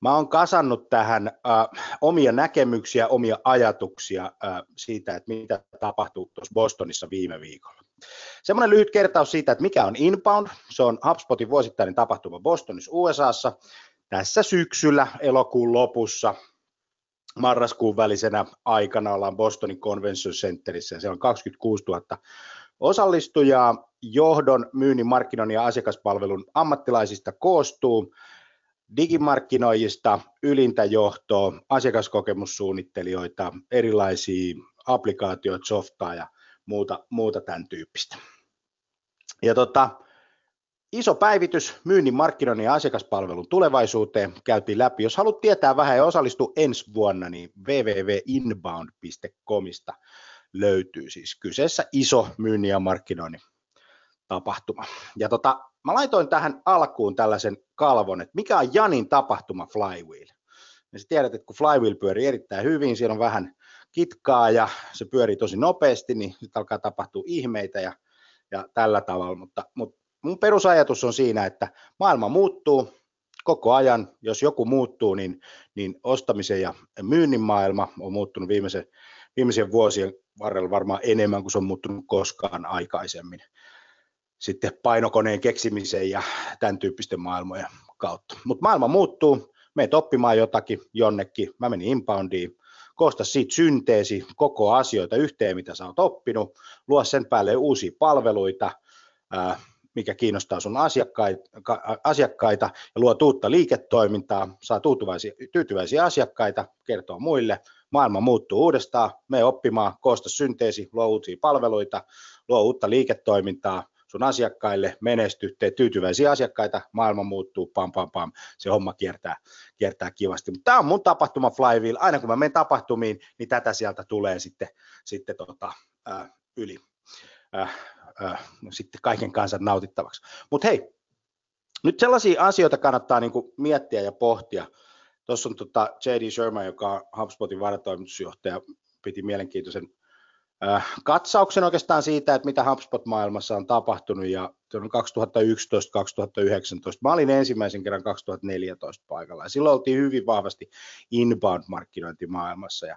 Mä oon kasannut tähän äh, omia näkemyksiä, omia ajatuksia äh, siitä, että mitä tapahtuu tuossa Bostonissa viime viikolla. Semmoinen lyhyt kertaus siitä, että mikä on Inbound. Se on HubSpotin vuosittainen tapahtuma Bostonissa USAssa tässä syksyllä, elokuun lopussa, marraskuun välisenä aikana ollaan Bostonin Convention Centerissä ja siellä on 26 000 osallistujaa. Johdon, myynnin, markkinoinnin ja asiakaspalvelun ammattilaisista koostuu digimarkkinoijista, ylintä johtoa, asiakaskokemussuunnittelijoita, erilaisia applikaatioita, softaa ja muuta, muuta tämän tyyppistä. Ja tota, iso päivitys myynnin, markkinoinnin ja asiakaspalvelun tulevaisuuteen käytiin läpi. Jos haluat tietää vähän ja osallistua ensi vuonna, niin www.inbound.comista löytyy siis kyseessä iso myynnin ja markkinoinnin tapahtuma. Ja tota, mä laitoin tähän alkuun tällaisen kalvon, että mikä on Janin tapahtuma Flywheel. Ja sä tiedät, että kun Flywheel pyörii erittäin hyvin, siellä on vähän kitkaa ja se pyörii tosi nopeasti, niin sitten alkaa tapahtua ihmeitä ja, ja tällä tavalla. Mutta, mutta mun perusajatus on siinä, että maailma muuttuu koko ajan. Jos joku muuttuu, niin, niin ostamisen ja myynnin maailma on muuttunut viimeisen, viimeisen vuosien varrella varmaan enemmän kuin se on muuttunut koskaan aikaisemmin sitten painokoneen keksimisen ja tämän tyyppisten maailmojen kautta. Mutta maailma muuttuu, meet oppimaan jotakin jonnekin, mä menin inboundiin, koosta siitä synteesi, koko asioita yhteen, mitä sä oot oppinut, luo sen päälle uusia palveluita, mikä kiinnostaa sun asiakkaita, ja luo uutta liiketoimintaa, saa tyytyväisiä, tyytyväisiä asiakkaita, kertoo muille, maailma muuttuu uudestaan, me oppimaan, koosta synteesi, luo uusia palveluita, luo uutta liiketoimintaa, sun asiakkaille, menesty, teet tyytyväisiä asiakkaita, maailma muuttuu, pam pam pam, se homma kiertää, kiertää kivasti. Mutta tämä on mun tapahtuma Flywheel, aina kun mä menen tapahtumiin, niin tätä sieltä tulee sitten, sitten tota, äh, yli. Äh, äh, sitten kaiken kansan nautittavaksi. Mutta hei, nyt sellaisia asioita kannattaa niinku miettiä ja pohtia. Tuossa on tota J.D. Sherman, joka on HubSpotin varatoimitusjohtaja, piti mielenkiintoisen katsauksen oikeastaan siitä, että mitä HubSpot-maailmassa on tapahtunut ja 2011-2019. Mä olin ensimmäisen kerran 2014 paikalla ja silloin oltiin hyvin vahvasti inbound-markkinointimaailmassa ja,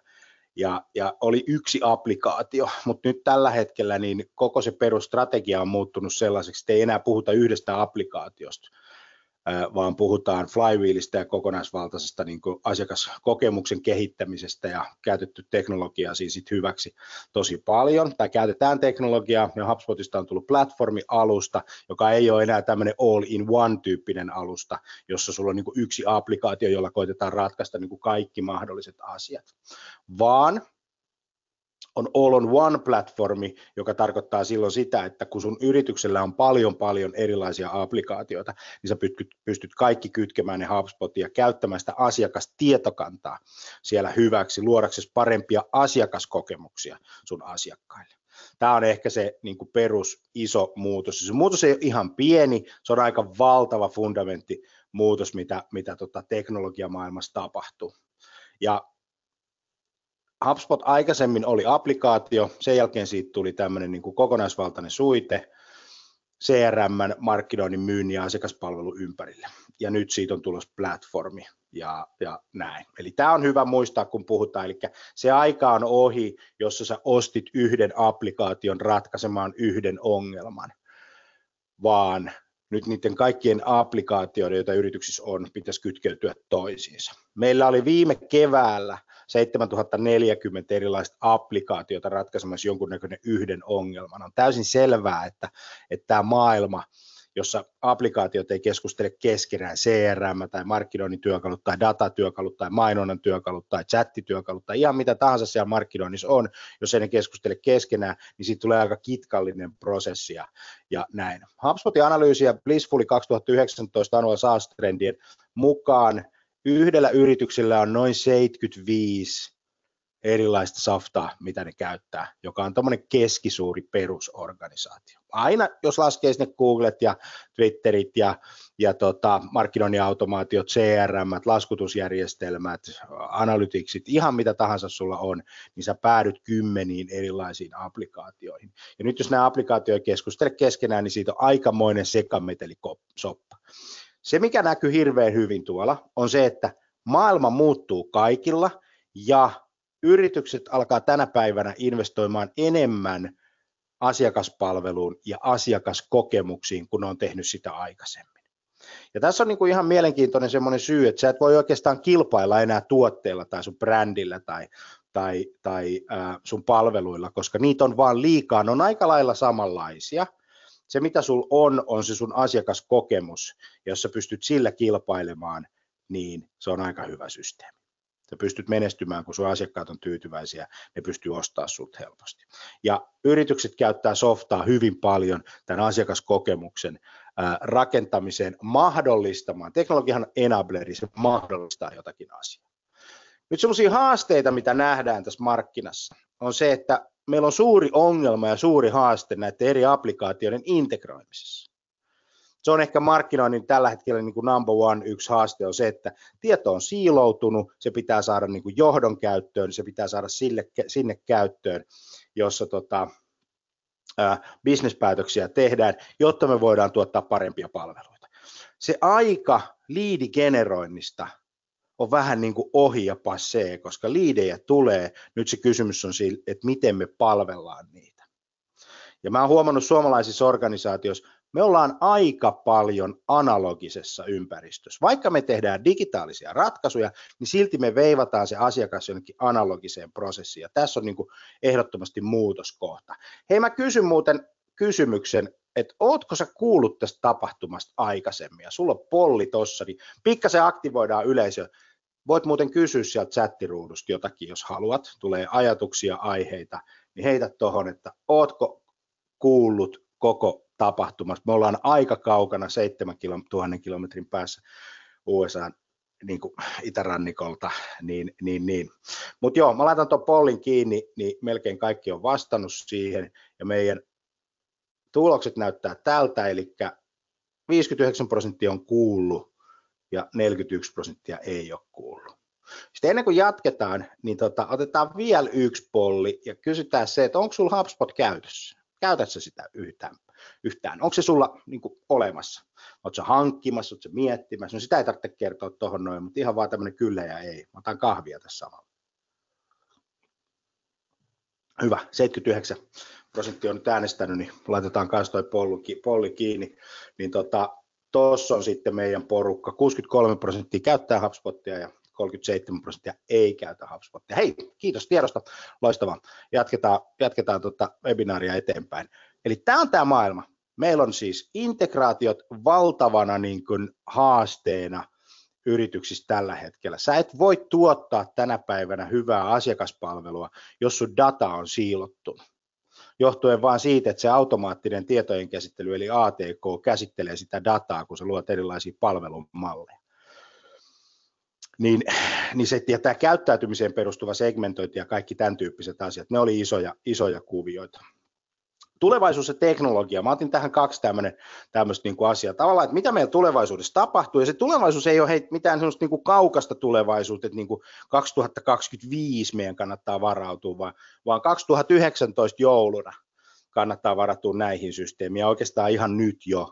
ja, ja oli yksi applikaatio, mutta nyt tällä hetkellä niin koko se perusstrategia on muuttunut sellaiseksi, että ei enää puhuta yhdestä applikaatiosta, vaan puhutaan flywheelistä ja kokonaisvaltaisesta niin kuin asiakaskokemuksen kehittämisestä ja käytetty teknologiaa siis sit hyväksi tosi paljon. Tai käytetään teknologiaa ja HubSpotista on tullut platformi-alusta, joka ei ole enää tämmöinen all-in-one-tyyppinen alusta, jossa sulla on niin kuin yksi applikaatio, jolla koitetaan ratkaista niin kuin kaikki mahdolliset asiat, vaan on all on one platformi, joka tarkoittaa silloin sitä, että kun sun yrityksellä on paljon paljon erilaisia applikaatioita, niin sä pystyt, kaikki kytkemään ne HubSpotia ja käyttämään sitä asiakastietokantaa siellä hyväksi, luodaksesi parempia asiakaskokemuksia sun asiakkaille. Tämä on ehkä se niin kuin perus iso muutos. Se muutos ei ole ihan pieni, se on aika valtava fundamentti muutos, mitä, mitä tota teknologiamaailmassa tapahtuu. Ja HubSpot aikaisemmin oli applikaatio, sen jälkeen siitä tuli tämmöinen niin kuin kokonaisvaltainen suite, CRM, markkinoinnin, myynnin ja asiakaspalvelu ympärille. Ja nyt siitä on tulossa platformi ja, ja näin. Eli tämä on hyvä muistaa, kun puhutaan. Eli se aika on ohi, jossa sä ostit yhden applikaation ratkaisemaan yhden ongelman, vaan nyt niiden kaikkien applikaatioiden, joita yrityksissä on, pitäisi kytkeytyä toisiinsa. Meillä oli viime keväällä 7040 erilaista applikaatiota ratkaisemassa jonkunnäköinen yhden ongelman. On täysin selvää, että, että tämä maailma, jossa applikaatiot ei keskustele keskenään, CRM tai markkinoinnin työkalut tai datatyökalut tai mainonnan työkalut tai chattityökalut tai ihan mitä tahansa siellä markkinoinnissa on, jos ei ne keskustele keskenään, niin siitä tulee aika kitkallinen prosessi ja, ja näin. HubSpotin analyysi ja Blissfully 2019 Annual SaaS Trendien mukaan yhdellä yrityksellä on noin 75 erilaista softaa, mitä ne käyttää, joka on tämmöinen keskisuuri perusorganisaatio. Aina, jos laskee sinne Googlet ja Twitterit ja, ja tota, markkinoinnin automaatiot, CRM, laskutusjärjestelmät, analytiksit, ihan mitä tahansa sulla on, niin sä päädyt kymmeniin erilaisiin applikaatioihin. Ja nyt jos nämä applikaatioita keskustele keskenään, niin siitä on aikamoinen sekameteli soppa. Se, mikä näkyy hirveän hyvin tuolla, on se, että maailma muuttuu kaikilla ja yritykset alkaa tänä päivänä investoimaan enemmän asiakaspalveluun ja asiakaskokemuksiin, kun on tehnyt sitä aikaisemmin. Ja tässä on niin kuin ihan mielenkiintoinen semmoinen syy, että sä et voi oikeastaan kilpailla enää tuotteella tai sun brändillä tai, tai, tai äh, sun palveluilla, koska niitä on vaan liikaa, ne on aika lailla samanlaisia – se, mitä sul on, on se sun asiakaskokemus, ja jos sä pystyt sillä kilpailemaan, niin se on aika hyvä systeemi. Sä pystyt menestymään, kun sun asiakkaat on tyytyväisiä, ne pystyy ostamaan sut helposti. Ja yritykset käyttää softaa hyvin paljon tämän asiakaskokemuksen rakentamiseen mahdollistamaan. Teknologian enableri, se mahdollistaa jotakin asiaa. Nyt sellaisia haasteita, mitä nähdään tässä markkinassa, on se, että meillä on suuri ongelma ja suuri haaste näiden eri applikaatioiden integroimisessa. Se on ehkä markkinoinnin tällä hetkellä niin kuin number one yksi haaste on se, että tieto on siiloutunut, se pitää saada niin kuin johdon käyttöön, se pitää saada sille, sinne käyttöön, jossa tota, ää, bisnespäätöksiä tehdään, jotta me voidaan tuottaa parempia palveluita. Se aika liidigeneroinnista on vähän niin kuin ohi ja passee, koska liidejä tulee. Nyt se kysymys on siitä, että miten me palvellaan niitä. Ja mä oon huomannut suomalaisissa organisaatioissa, me ollaan aika paljon analogisessa ympäristössä. Vaikka me tehdään digitaalisia ratkaisuja, niin silti me veivataan se asiakas jonnekin analogiseen prosessiin. Ja tässä on niin kuin ehdottomasti muutoskohta. Hei, mä kysyn muuten kysymyksen, että ootko sä kuullut tästä tapahtumasta aikaisemmin, ja sulla on polli tossa, niin pikkasen aktivoidaan yleisö. Voit muuten kysyä sieltä chattiruudusta jotakin, jos haluat, tulee ajatuksia, aiheita, niin heitä tuohon, että ootko kuullut koko tapahtumasta. Me ollaan aika kaukana 7000 kilometrin päässä USA niin kuin itärannikolta, niin, niin, niin. Mutta joo, mä laitan tuon pollin kiinni, niin melkein kaikki on vastannut siihen, ja meidän tulokset näyttää tältä, eli 59 prosenttia on kuullut ja 41 prosenttia ei ole kuullut. Sitten ennen kuin jatketaan, niin tota, otetaan vielä yksi polli ja kysytään se, että onko sulla HubSpot käytössä? Käytätkö sitä yhtään? Yhtään? Onko se sulla niin kuin, olemassa? Oletko hankkimassa, oletko miettimässä? No sitä ei tarvitse kertoa tuohon noin, mutta ihan vaan tämmöinen kyllä ja ei. Mä otan kahvia tässä samalla. Hyvä, 79 prosenttia on nyt äänestänyt, niin laitetaan myös toi polli, kiinni. Niin tota, on sitten meidän porukka. 63 prosenttia käyttää HubSpotia ja 37 prosenttia ei käytä HubSpotia. Hei, kiitos tiedosta, loistavaa. Jatketaan, jatketaan tuota webinaaria eteenpäin. Eli tämä on tämä maailma. Meillä on siis integraatiot valtavana niin kuin haasteena yrityksissä tällä hetkellä. Sä et voi tuottaa tänä päivänä hyvää asiakaspalvelua, jos sun data on siilottu. Johtuen vain siitä, että se automaattinen tietojen käsittely, eli ATK, käsittelee sitä dataa, kun sä luot erilaisia palvelumalleja. Niin, niin se, ja tämä käyttäytymiseen perustuva segmentointi ja kaikki tämän tyyppiset asiat, ne oli isoja, isoja kuvioita. Tulevaisuus ja teknologia, mä otin tähän kaksi tämmöistä niin asiaa. Tavallaan, että mitä meillä tulevaisuudessa tapahtuu, ja se tulevaisuus ei ole hei, mitään semmoista niin kuin kaukasta tulevaisuutta, että niin kuin 2025 meidän kannattaa varautua, vaan, vaan 2019 jouluna kannattaa varautua näihin systeemiin, ja oikeastaan ihan nyt jo,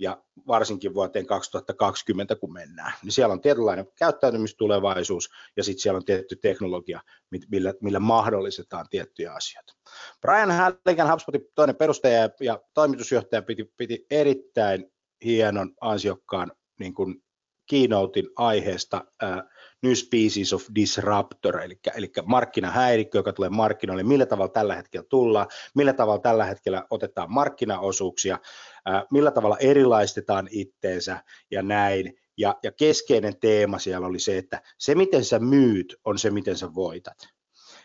ja varsinkin vuoteen 2020, kun mennään, niin siellä on tietynlainen käyttäytymistulevaisuus ja sitten siellä on tietty teknologia, millä, millä mahdollistetaan tiettyjä asioita. Brian Halligan, HubSpotin toinen perustaja ja toimitusjohtaja, piti, piti erittäin hienon, ansiokkaan niin kuin keynotein aiheesta uh, New Species of Disruptor, eli, eli markkinahäirikkö, joka tulee markkinoille, millä tavalla tällä hetkellä tullaan, millä tavalla tällä hetkellä otetaan markkinaosuuksia, uh, millä tavalla erilaistetaan itteensä ja näin. Ja, ja keskeinen teema siellä oli se, että se miten sä myyt on se miten sä voitat.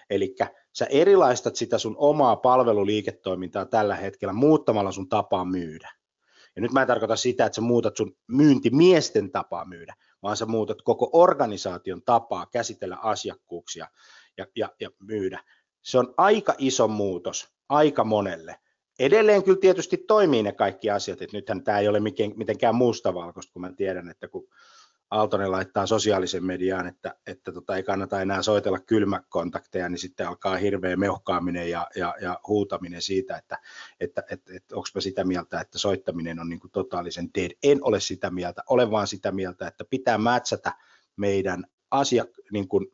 Eli sä erilaistat sitä sun omaa palveluliiketoimintaa tällä hetkellä muuttamalla sun tapaa myydä. Ja nyt mä en tarkoita sitä, että sä muutat sun myyntimiesten tapaa myydä, vaan sä muutat koko organisaation tapaa käsitellä asiakkuuksia ja, ja, ja myydä. Se on aika iso muutos aika monelle. Edelleen kyllä tietysti toimii ne kaikki asiat, että nythän tämä ei ole mitenkään mustavalkoista, kun mä tiedän, että kun Aaltonen laittaa sosiaalisen mediaan, että, että tota, ei kannata enää soitella kylmäkontakteja, niin sitten alkaa hirveä meuhkaaminen ja, ja, ja huutaminen siitä, että, että, että, että onko mä sitä mieltä, että soittaminen on niin kuin totaalisen dead. En ole sitä mieltä, olen vaan sitä mieltä, että pitää mätsätä meidän asiak, niin kuin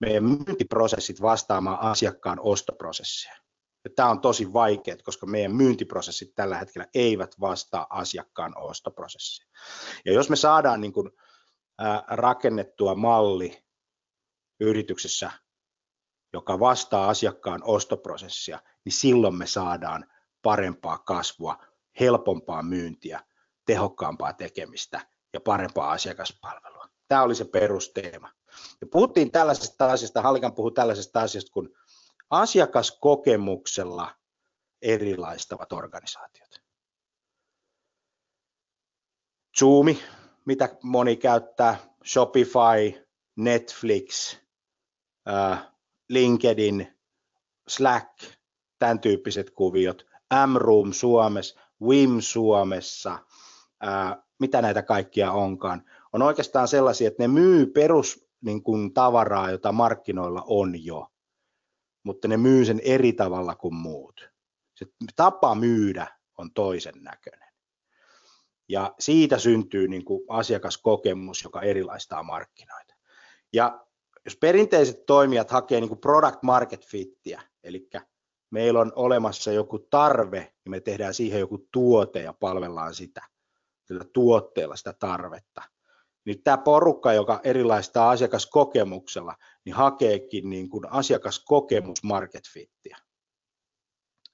meidän myyntiprosessit vastaamaan asiakkaan ostoprosessia. Tämä on tosi vaikeaa, koska meidän myyntiprosessit tällä hetkellä eivät vastaa asiakkaan ostoprosessia. Ja jos me saadaan niin kuin rakennettua malli yrityksessä, joka vastaa asiakkaan ostoprosessia, niin silloin me saadaan parempaa kasvua, helpompaa myyntiä, tehokkaampaa tekemistä ja parempaa asiakaspalvelua. Tämä oli se perusteema. Ja puhuttiin tällaisesta asiasta, Hallikan puhui tällaisesta asiasta kuin asiakaskokemuksella erilaistavat organisaatiot. Zoomi, mitä moni käyttää, Shopify, Netflix, LinkedIn, Slack, tämän tyyppiset kuviot, M-Room Suomessa, Wim Suomessa, mitä näitä kaikkia onkaan, on oikeastaan sellaisia, että ne myy perus niin kuin, tavaraa, jota markkinoilla on jo, mutta ne myy sen eri tavalla kuin muut. Se tapa myydä on toisen näköinen. Ja siitä syntyy niin kuin asiakaskokemus, joka erilaistaa markkinoita. Ja jos perinteiset toimijat hakee niin kuin product market fittiä, eli meillä on olemassa joku tarve ja me tehdään siihen joku tuote ja palvellaan sitä, sillä tuotteella sitä tarvetta. Niin tämä porukka, joka erilaistaa asiakaskokemuksella, niin hakeekin niin kuin asiakaskokemus market fittiä.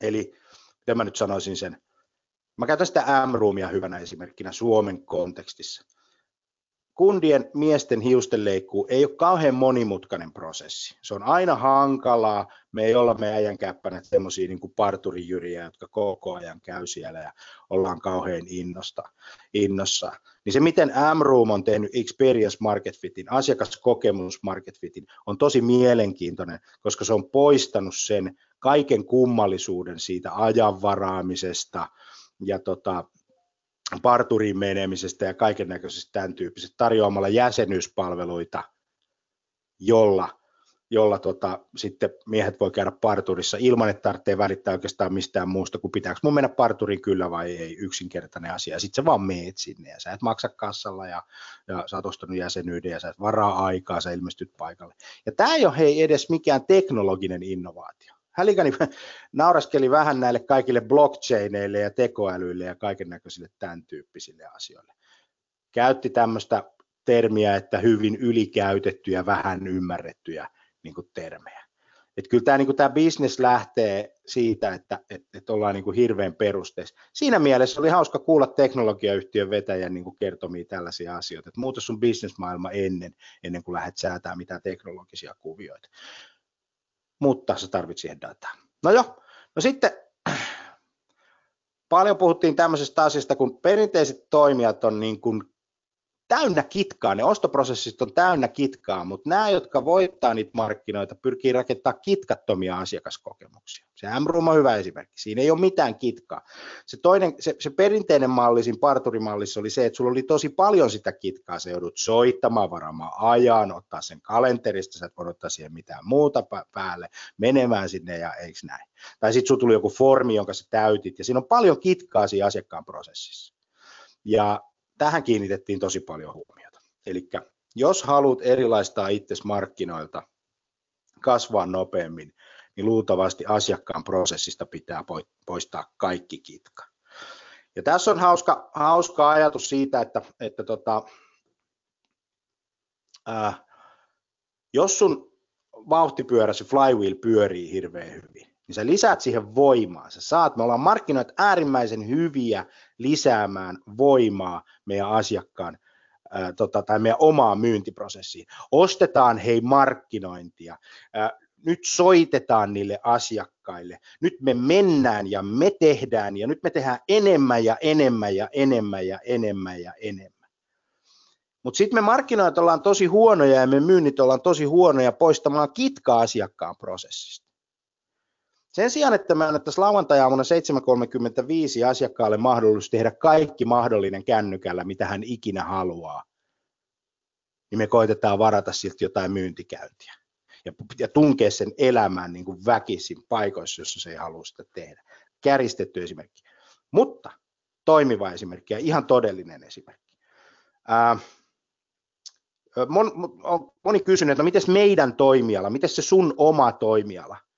Eli miten mä nyt sanoisin sen, Mä käytän sitä M-roomia hyvänä esimerkkinä Suomen kontekstissa. Kundien miesten hiustenleikkuu ei ole kauhean monimutkainen prosessi. Se on aina hankalaa. Me ei olla me äijän käppänät semmoisia niin kuin parturijyriä, jotka koko ajan käy siellä ja ollaan kauhean innosta, innossa. Niin se, miten M-Room on tehnyt Experience Market Fitin, asiakaskokemus Market Fitin, on tosi mielenkiintoinen, koska se on poistanut sen kaiken kummallisuuden siitä ajanvaraamisesta, ja tota, parturiin menemisestä ja kaiken näköisestä tämän tyyppisestä tarjoamalla jäsenyyspalveluita, jolla, jolla tota, sitten miehet voi käydä parturissa ilman, että tarvitsee välittää oikeastaan mistään muusta kuin pitääkö mun mennä parturiin kyllä vai ei, yksinkertainen asia. Sitten sä vaan meet sinne ja sä et maksa kassalla ja, ja sä oot ostanut jäsenyyden ja sä et varaa aikaa, sä ilmestyt paikalle. Ja tämä ei ole hei edes mikään teknologinen innovaatio. Hälikäni nauraskeli vähän näille kaikille blockchaineille ja tekoälyille ja kaiken näköisille tämän tyyppisille asioille. Käytti tämmöistä termiä, että hyvin ylikäytettyjä, vähän ymmärrettyjä niin kuin termejä. Et kyllä tämä, niin tämä business lähtee siitä, että et, et ollaan niin kuin hirveän perusteessa. Siinä mielessä oli hauska kuulla teknologiayhtiön vetäjän niin kuin kertomia tällaisia asioita, että muuta sun bisnesmaailma ennen, ennen kuin lähdet säätämään mitään teknologisia kuvioita mutta se tarvitsi siihen dataa. No joo, no sitten paljon puhuttiin tämmöisestä asiasta, kun perinteiset toimijat on niin kuin täynnä kitkaa, ne ostoprosessit on täynnä kitkaa, mutta nämä, jotka voittaa niitä markkinoita, pyrkii rakentamaan kitkattomia asiakaskokemuksia. Se M-Room on hyvä esimerkki, siinä ei ole mitään kitkaa. Se, toinen, se, se perinteinen malli siinä parturimallissa oli se, että sulla oli tosi paljon sitä kitkaa, se joudut soittamaan, varaamaan ajan, ottaa sen kalenterista, sä et voi ottaa siihen mitään muuta päälle, menemään sinne ja eikö näin. Tai sitten sulla tuli joku formi, jonka sä täytit, ja siinä on paljon kitkaa siinä asiakkaan prosessissa. Ja tähän kiinnitettiin tosi paljon huomiota. Eli jos haluat erilaistaa itsesi markkinoilta, kasvaa nopeammin, niin luultavasti asiakkaan prosessista pitää poistaa kaikki kitka. Ja tässä on hauska, hauska ajatus siitä, että, että tota, ää, jos sun vauhtipyöräsi flywheel pyörii hirveän hyvin, niin sä lisäät siihen voimaa. Sä saat, me ollaan markkinoit äärimmäisen hyviä lisäämään voimaa meidän asiakkaan ää, tota, tai meidän omaa myyntiprosessiin. Ostetaan hei markkinointia. Ää, nyt soitetaan niille asiakkaille. Nyt me mennään ja me tehdään ja nyt me tehdään enemmän ja enemmän ja enemmän ja enemmän ja enemmän. Mutta sitten me markkinoit ollaan tosi huonoja ja me myynnit ollaan tosi huonoja poistamaan kitka asiakkaan prosessista. Sen sijaan, että me annettaisiin lauantai-aamuna 7.35 asiakkaalle mahdollisuus tehdä kaikki mahdollinen kännykällä, mitä hän ikinä haluaa, niin me koitetaan varata siltä jotain myyntikäyntiä ja, ja tunkea sen elämään niin kuin väkisin paikoissa, jossa se ei halua sitä tehdä. Käristetty esimerkki. Mutta toimiva esimerkki ja ihan todellinen esimerkki. Ää, moni kysynyt, että miten meidän toimiala, miten se sun oma toimiala –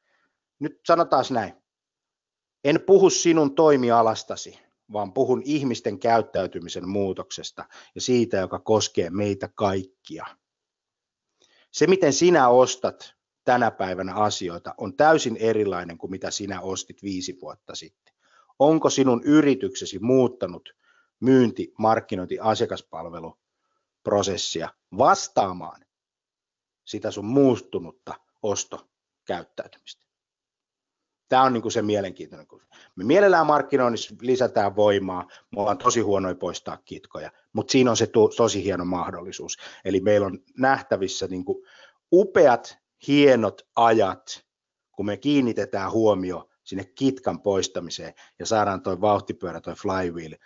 nyt sanotaan näin, en puhu sinun toimialastasi, vaan puhun ihmisten käyttäytymisen muutoksesta ja siitä, joka koskee meitä kaikkia. Se, miten sinä ostat tänä päivänä asioita, on täysin erilainen kuin mitä sinä ostit viisi vuotta sitten. Onko sinun yrityksesi muuttanut myynti, markkinointi, asiakaspalveluprosessia vastaamaan sitä sun muuttunutta ostokäyttäytymistä? Tämä on niin kuin se mielenkiintoinen. Me mielellään markkinoinnissa lisätään voimaa, me ollaan tosi huonoja poistaa kitkoja, mutta siinä on se to, tosi hieno mahdollisuus. Eli meillä on nähtävissä niin kuin upeat, hienot ajat, kun me kiinnitetään huomio sinne kitkan poistamiseen ja saadaan tuo vauhtipyörä, tuo flywheel,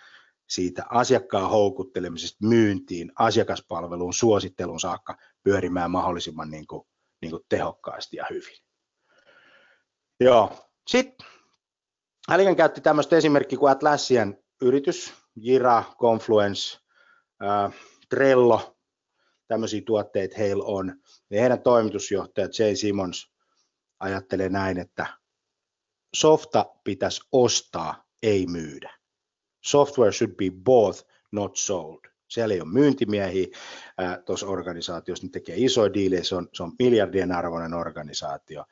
siitä asiakkaan houkuttelemisesta myyntiin, asiakaspalveluun, suositteluun saakka pyörimään mahdollisimman niin kuin, niin kuin tehokkaasti ja hyvin. Joo, sitten Hälikän käytti tämmöistä esimerkkiä kuin Atlassian yritys, Jira, Confluence, äh, Trello, tämmöisiä tuotteita heillä on. Ja heidän toimitusjohtaja Jay Simmons ajattelee näin, että softa pitäisi ostaa, ei myydä. Software should be bought, not sold. Siellä ei ole myyntimiehiä tuossa organisaatiossa, ne tekee isoja diilejä, se on, se on miljardien arvoinen organisaatio.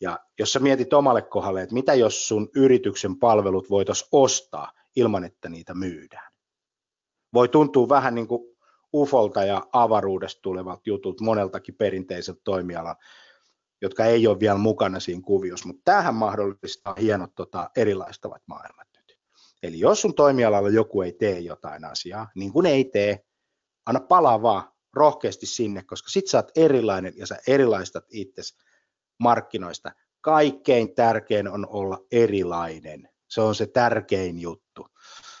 Ja jos sä mietit omalle kohdalle, että mitä jos sun yrityksen palvelut voitaisiin ostaa ilman, että niitä myydään. Voi tuntua vähän niin kuin ufolta ja avaruudesta tulevat jutut moneltakin perinteiseltä toimialan, jotka ei ole vielä mukana siinä kuviossa, mutta tämähän mahdollistaa hienot tota, erilaistavat maailmat nyt. Eli jos sun toimialalla joku ei tee jotain asiaa, niin kuin ei tee, anna palaa vaan rohkeasti sinne, koska sit sä oot erilainen ja sä erilaistat itsesi markkinoista. Kaikkein tärkein on olla erilainen. Se on se tärkein juttu.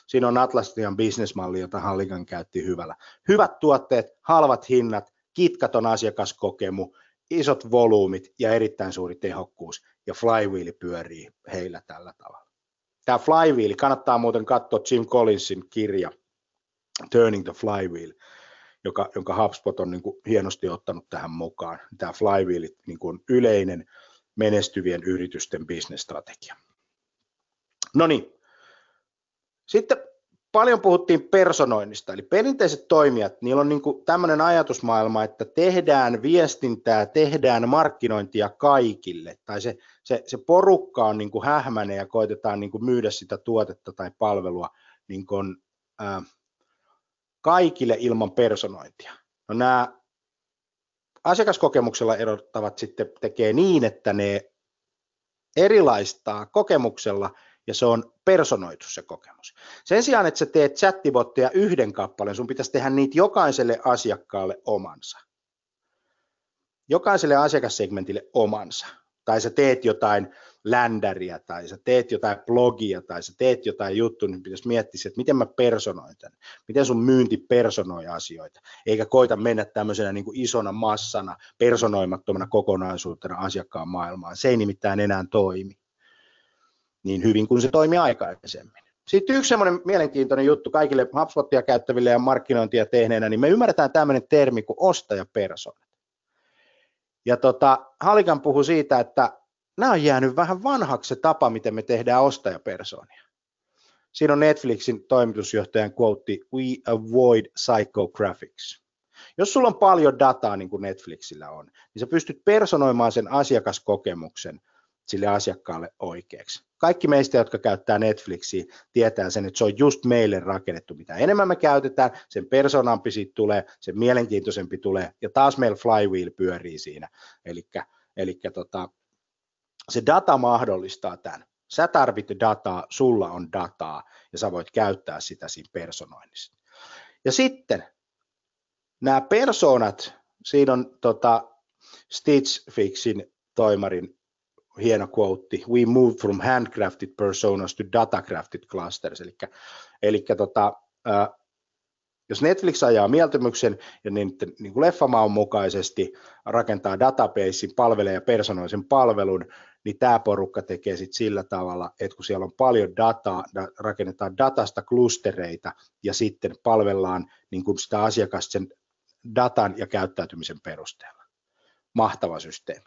Siinä on Atlastian bisnesmalli, jota Hallikan käytti hyvällä. Hyvät tuotteet, halvat hinnat, kitkaton asiakaskokemu, isot volyymit ja erittäin suuri tehokkuus. Ja flywheel pyörii heillä tällä tavalla. Tämä flywheel, kannattaa muuten katsoa Jim Collinsin kirja Turning the Flywheel joka, jonka HubSpot on niin kuin hienosti ottanut tähän mukaan. Tämä flywheel, niin kuin yleinen menestyvien yritysten bisnesstrategia. No niin, sitten paljon puhuttiin personoinnista, eli perinteiset toimijat, niillä on niin tämmöinen ajatusmaailma, että tehdään viestintää, tehdään markkinointia kaikille, tai se, se, se porukka on niin hähmäinen ja koitetaan niin myydä sitä tuotetta tai palvelua niin kuin, äh, kaikille ilman personointia. No nämä asiakaskokemuksella erottavat sitten tekee niin, että ne erilaistaa kokemuksella ja se on personoitu se kokemus. Sen sijaan, että sä teet chatbotteja yhden kappaleen, sun pitäisi tehdä niitä jokaiselle asiakkaalle omansa. Jokaiselle asiakassegmentille omansa. Tai sä teet jotain ländäriä, tai sä teet jotain blogia, tai sä teet jotain juttua, niin pitäisi miettiä, että miten mä personoin tämän. Miten sun myynti personoi asioita, eikä koita mennä tämmöisenä niin kuin isona massana, personoimattomana kokonaisuutena asiakkaan maailmaan. Se ei nimittäin enää toimi niin hyvin kuin se toimi aikaisemmin. Sitten yksi semmoinen mielenkiintoinen juttu kaikille HubSpotia käyttäville ja markkinointia tehneenä, niin me ymmärretään tämmöinen termi kuin ostajapersonat. Ja tota, Halikan puhui siitä, että nämä on jäänyt vähän vanhaksi se tapa, miten me tehdään ostajapersonia. Siinä on Netflixin toimitusjohtajan quote, we avoid psychographics. Jos sulla on paljon dataa, niin kuin Netflixillä on, niin sä pystyt personoimaan sen asiakaskokemuksen sille asiakkaalle oikeaksi. Kaikki meistä, jotka käyttää Netflixiä, tietää sen, että se on just meille rakennettu. Mitä enemmän me käytetään, sen persoonampi siitä tulee, sen mielenkiintoisempi tulee, ja taas meillä flywheel pyörii siinä. Eli tota, se data mahdollistaa tämän. Sä tarvit dataa, sulla on dataa, ja sä voit käyttää sitä siinä personoinnissa. Ja sitten nämä persoonat, siinä on tota Stitch Fixin toimarin hieno quote, we moved from handcrafted personas to datacrafted clusters, eli, eli tota, jos Netflix ajaa mieltymyksen ja niin, niin kuin mukaisesti rakentaa databasein, palvelee ja personoi sen palvelun, niin tämä porukka tekee sitten sillä tavalla, että kun siellä on paljon dataa, rakennetaan datasta klustereita ja sitten palvellaan niin kuin sitä asiakasta sen datan ja käyttäytymisen perusteella. Mahtava systeemi.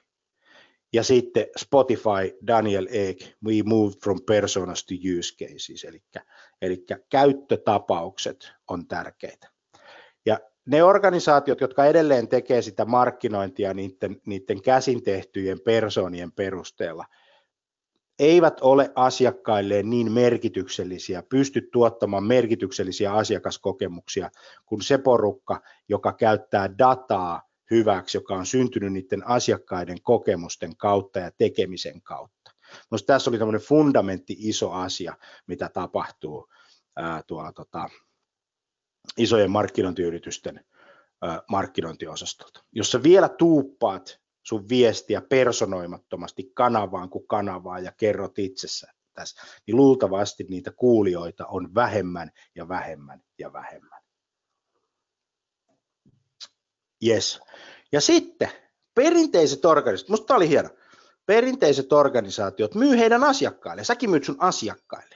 Ja sitten Spotify, Daniel Ek, we moved from personas to use cases, eli, eli käyttötapaukset on tärkeitä. Ja ne organisaatiot, jotka edelleen tekee sitä markkinointia niiden, niiden käsin tehtyjen persoonien perusteella, eivät ole asiakkailleen niin merkityksellisiä, pysty tuottamaan merkityksellisiä asiakaskokemuksia kuin se porukka, joka käyttää dataa hyväksi, joka on syntynyt niiden asiakkaiden kokemusten kautta ja tekemisen kautta. Minusta tässä oli tämmöinen fundamentti iso asia, mitä tapahtuu ää, tuolla tota, isojen markkinointiyritysten markkinointiosastolta. Jos sä vielä tuuppaat sun viestiä personoimattomasti kanavaan kuin kanavaa ja kerrot itsessä tässä, niin luultavasti niitä kuulijoita on vähemmän ja vähemmän ja vähemmän. Yes. Ja sitten perinteiset organisaatiot, musta tämä oli hieno, perinteiset organisaatiot myy heidän asiakkaille, säkin myyt sun asiakkaille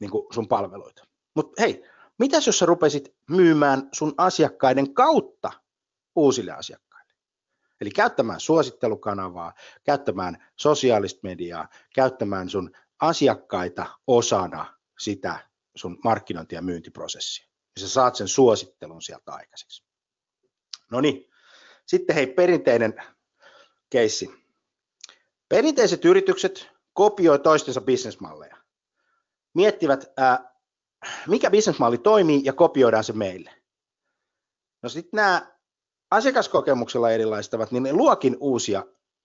niin sun palveluita. Mutta hei, mitäs jos sä rupesit myymään sun asiakkaiden kautta uusille asiakkaille? Eli käyttämään suosittelukanavaa, käyttämään sosiaalista mediaa, käyttämään sun asiakkaita osana sitä sun markkinointi- ja myyntiprosessia. Ja sä saat sen suosittelun sieltä aikaiseksi. No niin, sitten hei, perinteinen keissi. Perinteiset yritykset kopioi toistensa bisnesmalleja. Miettivät, ää, mikä bisnesmalli toimii ja kopioidaan se meille. No sitten nämä asiakaskokemuksella erilaistavat, niin ne luokin uusia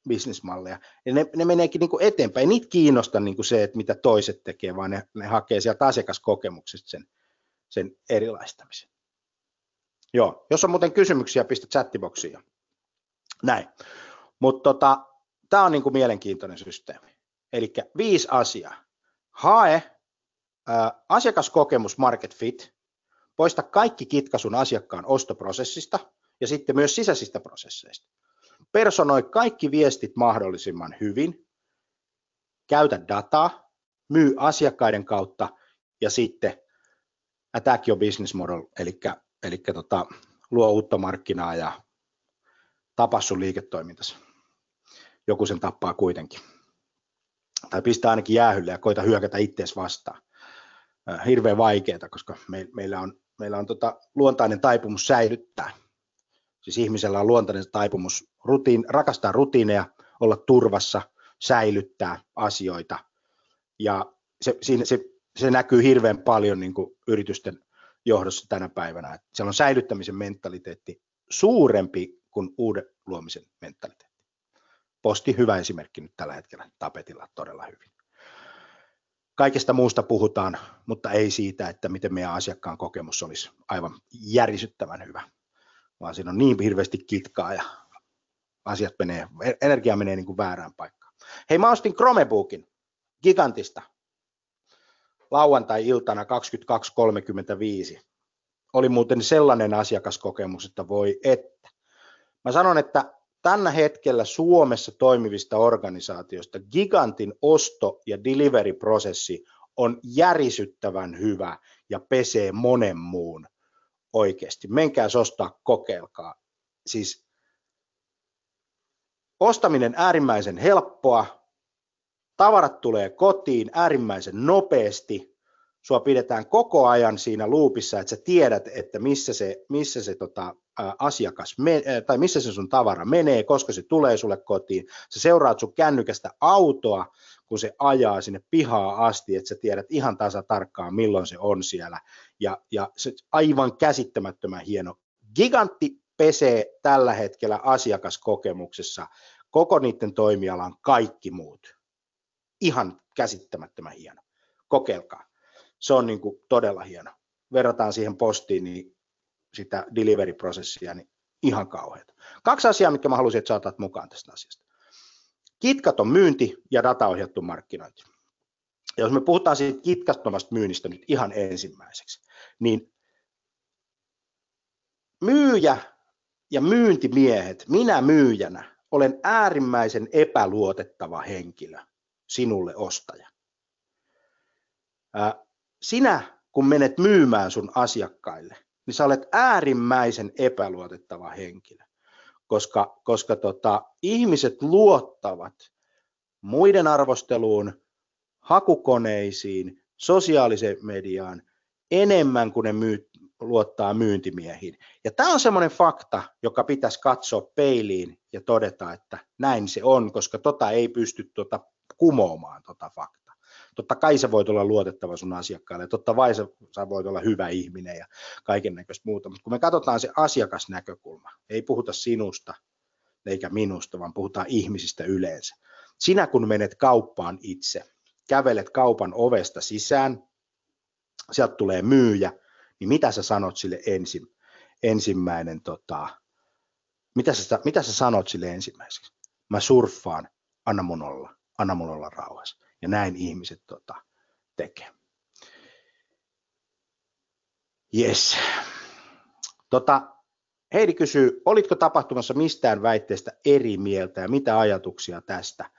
bisnesmalleja. Ja ne, ne meneekin niin kuin eteenpäin. Niitä kiinnosta niin kuin se, että mitä toiset tekee, vaan ne, ne hakee sieltä asiakaskokemuksesta sen, sen erilaistamisen. Joo, jos on muuten kysymyksiä, pistä chattiboksiin. Näin. Mutta tota, tämä on niinku mielenkiintoinen systeemi. Eli viisi asiaa. Hae ää, asiakaskokemus market fit, poista kaikki kitka sun asiakkaan ostoprosessista ja sitten myös sisäisistä prosesseista. Personoi kaikki viestit mahdollisimman hyvin, käytä dataa, myy asiakkaiden kautta ja sitten attack your business model, eli eli tota, luo uutta markkinaa ja tapa sun liiketoimintasi. Joku sen tappaa kuitenkin. Tai pistää ainakin jäähylle ja koita hyökätä ittees vastaan. Äh, hirveän vaikeaa, koska me, meillä on, meillä on tota luontainen taipumus säilyttää. Siis ihmisellä on luontainen taipumus rutiin, rakastaa rutiineja, olla turvassa, säilyttää asioita. Ja se, siinä, se, se näkyy hirveän paljon niin kuin yritysten johdossa tänä päivänä. Että siellä on säilyttämisen mentaliteetti suurempi kuin uuden luomisen mentaliteetti. Posti hyvä esimerkki nyt tällä hetkellä tapetilla todella hyvin. Kaikesta muusta puhutaan, mutta ei siitä, että miten meidän asiakkaan kokemus olisi aivan järisyttävän hyvä, vaan siinä on niin hirveästi kitkaa ja asiat menee, energia menee niin kuin väärään paikkaan. Hei, mä ostin Chromebookin Gigantista lauantai-iltana 22.35. Oli muuten sellainen asiakaskokemus, että voi että. Mä sanon, että tällä hetkellä Suomessa toimivista organisaatioista Gigantin osto- ja delivery-prosessi on järisyttävän hyvä ja pesee monen muun oikeasti. Menkää ostaa, kokeilkaa. Siis ostaminen äärimmäisen helppoa, tavarat tulee kotiin äärimmäisen nopeasti, sua pidetään koko ajan siinä luupissa, että sä tiedät, että missä se, missä se tota, asiakas, tai missä se sun tavara menee, koska se tulee sulle kotiin. Sä seuraat sun kännykästä autoa, kun se ajaa sinne pihaa asti, että sä tiedät ihan tasa tarkkaan, milloin se on siellä. Ja, ja se aivan käsittämättömän hieno. Gigantti pesee tällä hetkellä asiakaskokemuksessa koko niiden toimialan kaikki muut. Ihan käsittämättömän hieno. Kokeilkaa. Se on niin kuin todella hieno. Verrataan siihen postiin, niin sitä delivery-prosessia, niin ihan kauheata. Kaksi asiaa, mitkä mä haluaisin, että saatat mukaan tästä asiasta. Kitkaton myynti ja dataohjattu markkinointi. Ja jos me puhutaan siitä kitkattomasta myynnistä nyt ihan ensimmäiseksi, niin myyjä ja myyntimiehet, minä myyjänä, olen äärimmäisen epäluotettava henkilö sinulle ostaja. Sinä, kun menet myymään sun asiakkaille, niin sä olet äärimmäisen epäluotettava henkilö, koska, koska tota, ihmiset luottavat muiden arvosteluun, hakukoneisiin, sosiaaliseen mediaan enemmän kuin ne myy, luottaa myyntimiehiin. Ja tämä on semmoinen fakta, joka pitäisi katsoa peiliin ja todeta, että näin se on, koska tota ei pysty tota kumoamaan tota faktaa. Totta kai sä voit olla luotettava sun asiakkaalle, totta vai sä, sä voit olla hyvä ihminen ja kaiken näköistä muuta, mutta kun me katsotaan se asiakasnäkökulma, ei puhuta sinusta eikä minusta, vaan puhutaan ihmisistä yleensä. Sinä kun menet kauppaan itse, kävelet kaupan ovesta sisään, sieltä tulee myyjä, niin mitä sä sanot sille ensin, ensimmäinen, tota, mitä, sä, mitä sä sanot sille ensimmäiseksi? Mä surffaan, anna mun olla, anna mun olla rauhassa. Ja näin ihmiset tota, tekee. Yes. Tota, Heidi kysyy, olitko tapahtumassa mistään väitteestä eri mieltä ja mitä ajatuksia tästä?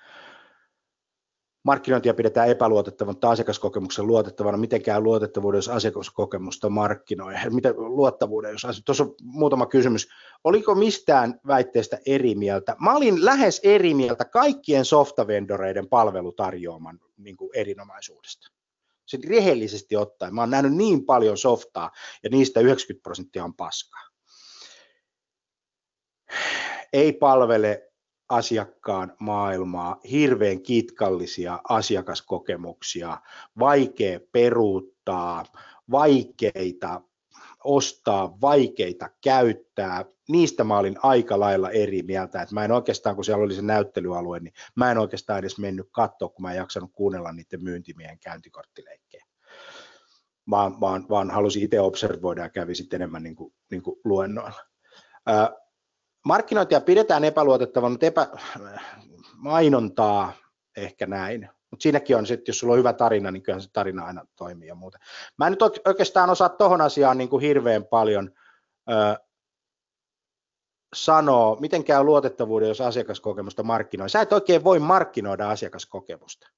Markkinointia pidetään epäluotettavana, mutta asiakaskokemuksen luotettavana. Miten käy luotettavuuden, jos asiakaskokemusta markkinoi? Miten luottavuuden, jos asiak- Tuossa on muutama kysymys. Oliko mistään väitteestä eri mieltä? Mä olin lähes eri mieltä kaikkien softavendoreiden palvelutarjoaman niin kuin erinomaisuudesta. Se rehellisesti ottaen. Mä oon nähnyt niin paljon softaa ja niistä 90 prosenttia on paskaa. Ei palvele asiakkaan maailmaa, hirveän kitkallisia asiakaskokemuksia, vaikea peruuttaa, vaikeita ostaa, vaikeita käyttää. Niistä mä olin aika lailla eri mieltä, että mä en oikeastaan, kun siellä oli se näyttelyalue, niin mä en oikeastaan edes mennyt katsoa, kun mä en jaksanut kuunnella niiden myyntimiehen käyntikorttileikkejä. Vaan, vaan, vaan halusin itse observoida ja kävi sitten enemmän niin kuin, niin kuin luennoilla markkinointia pidetään epäluotettavana, mutta epä, mainontaa ehkä näin. Mutta siinäkin on, että jos sulla on hyvä tarina, niin kyllä se tarina aina toimii ja muuta. Mä en nyt oikeastaan osaa tuohon asiaan niin kuin hirveän paljon ö, sanoa, miten käy luotettavuuden, jos asiakaskokemusta markkinoi. Sä et oikein voi markkinoida asiakaskokemusta.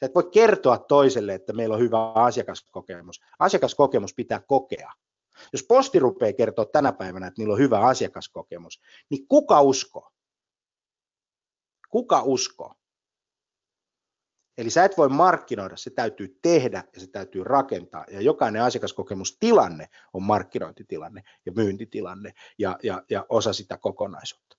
Sä et voi kertoa toiselle, että meillä on hyvä asiakaskokemus. Asiakaskokemus pitää kokea. Jos posti rupeaa kertoa tänä päivänä, että niillä on hyvä asiakaskokemus, niin kuka uskoo? Kuka uskoo? Eli sä et voi markkinoida, se täytyy tehdä ja se täytyy rakentaa. Ja jokainen asiakaskokemustilanne on markkinointitilanne ja myyntitilanne ja, ja, ja osa sitä kokonaisuutta.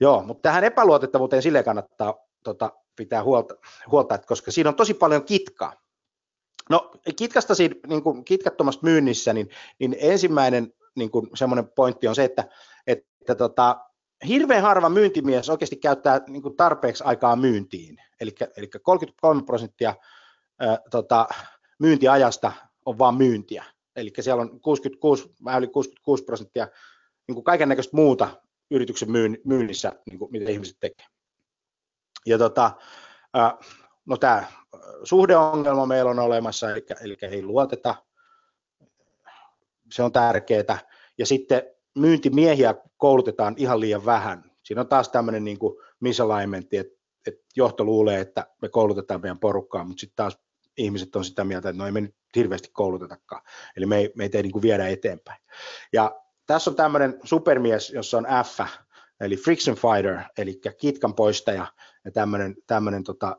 Joo, mutta tähän epäluotettavuuteen sille kannattaa tota, pitää huolta, huolta, että koska siinä on tosi paljon kitkaa. No kitkasta siinä, niin kuin kitkattomasta myynnissä, niin, niin ensimmäinen niin kuin semmoinen pointti on se, että, että tota, hirveän harva myyntimies oikeasti käyttää niin kuin tarpeeksi aikaa myyntiin. Eli, eli 33 prosenttia ää, tota, myyntiajasta on vaan myyntiä. Eli siellä on 66, vähän yli 66 prosenttia niin kuin kaiken näköistä muuta yrityksen myynnissä, niin kuin mitä ihmiset tekee. Ja tota, no tämä suhdeongelma meillä on olemassa, eli, eli ei luoteta, se on tärkeää. Ja sitten myyntimiehiä koulutetaan ihan liian vähän. Siinä on taas tämmöinen niin misalignmentti, että, että johto luulee, että me koulutetaan meidän porukkaa, mutta sitten taas ihmiset on sitä mieltä, että no ei me nyt hirveästi koulutetakaan. Eli me ei, me ei niin kuin viedä eteenpäin. Ja tässä on tämmöinen supermies, jossa on F, eli friction fighter, eli kitkan poistaja, ja tämmöinen, tämmöinen tota,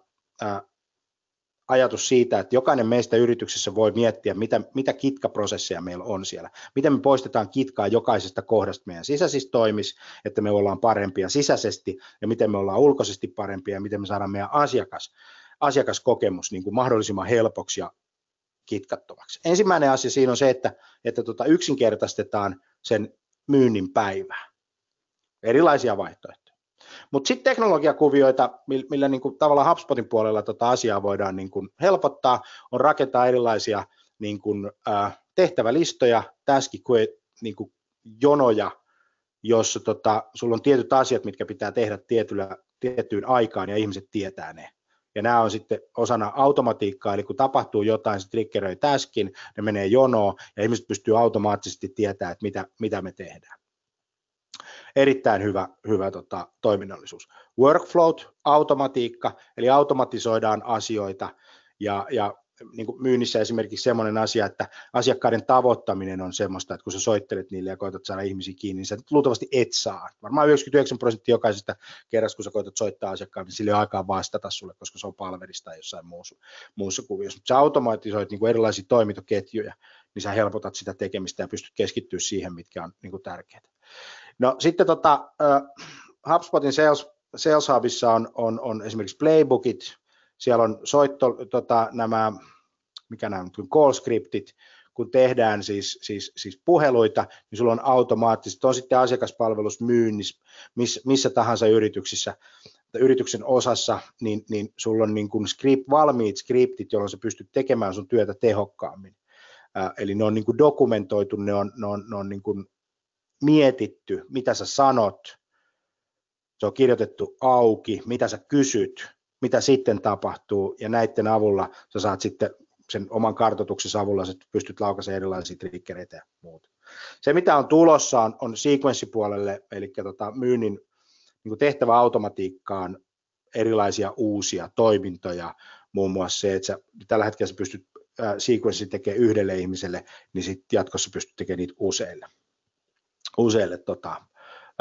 ajatus siitä, että jokainen meistä yrityksessä voi miettiä, mitä, mitä kitkaprosesseja meillä on siellä. Miten me poistetaan kitkaa jokaisesta kohdasta meidän sisäisistä toimis, että me ollaan parempia sisäisesti, ja miten me ollaan ulkoisesti parempia, ja miten me saadaan meidän asiakas, asiakaskokemus niin kuin mahdollisimman helpoksi ja kitkattomaksi. Ensimmäinen asia siinä on se, että, että tota yksinkertaistetaan sen myynnin päivää. Erilaisia vaihtoehtoja. Mutta sitten teknologiakuvioita, millä, millä niinku tavallaan HubSpotin puolella tota asiaa voidaan niinku helpottaa, on rakentaa erilaisia niinku, äh, tehtävälistoja, täski niinku, jonoja, jossa tota, sulla on tietyt asiat, mitkä pitää tehdä tietyllä, tiettyyn aikaan ja ihmiset tietää ne. Ja nämä on sitten osana automatiikkaa, eli kun tapahtuu jotain, se triggeröi täskin, ne menee jonoon ja ihmiset pystyy automaattisesti tietämään, että mitä, mitä me tehdään. Erittäin hyvä, hyvä tota, toiminnallisuus. Workflow, automatiikka, eli automatisoidaan asioita ja, ja niin kuin myynnissä esimerkiksi semmoinen asia, että asiakkaiden tavoittaminen on semmoista, että kun sä soittelet niille ja koetat saada ihmisiä kiinni, niin sä luultavasti et saa. Varmaan 99 prosenttia jokaisesta kerrasta, kun sä koetat soittaa asiakkaan, niin sillä ole aikaa vastata sulle, koska se on palvelista tai jossain muussa, muussa kuviossa. Mutta sä automatisoit niin kuin erilaisia toimintoketjuja, niin sä helpotat sitä tekemistä ja pystyt keskittyä siihen, mitkä on niin kuin tärkeää. No sitten tota, HubSpotin Sales, Sales Hubissa on, on, on esimerkiksi playbookit, siellä on soitto, tota, nämä, mikä nämä on, call scriptit, kun tehdään siis, siis, siis puheluita, niin sulla on automaattisesti, on sitten asiakaspalvelus myynnissä, miss, missä tahansa yrityksissä, yrityksen osassa, niin, niin sulla on niin kuin script, valmiit skriptit, jolloin sä pystyt tekemään sun työtä tehokkaammin. Eli ne on niin kuin dokumentoitu, ne on, ne on, ne on niin kuin mietitty, mitä sä sanot, se on kirjoitettu auki, mitä sä kysyt, mitä sitten tapahtuu, ja näiden avulla sä saat sitten sen oman kartoituksen avulla, että pystyt laukaisemaan erilaisia triggereitä ja muuta. Se, mitä on tulossa, on, on sequenssipuolelle, eli tota, myynnin niin tehtävä automatiikkaan erilaisia uusia toimintoja, muun muassa se, että sä, tällä hetkellä sä pystyt sequenssin tekemään yhdelle ihmiselle, niin sitten jatkossa pystyt tekemään niitä useille, useille tota,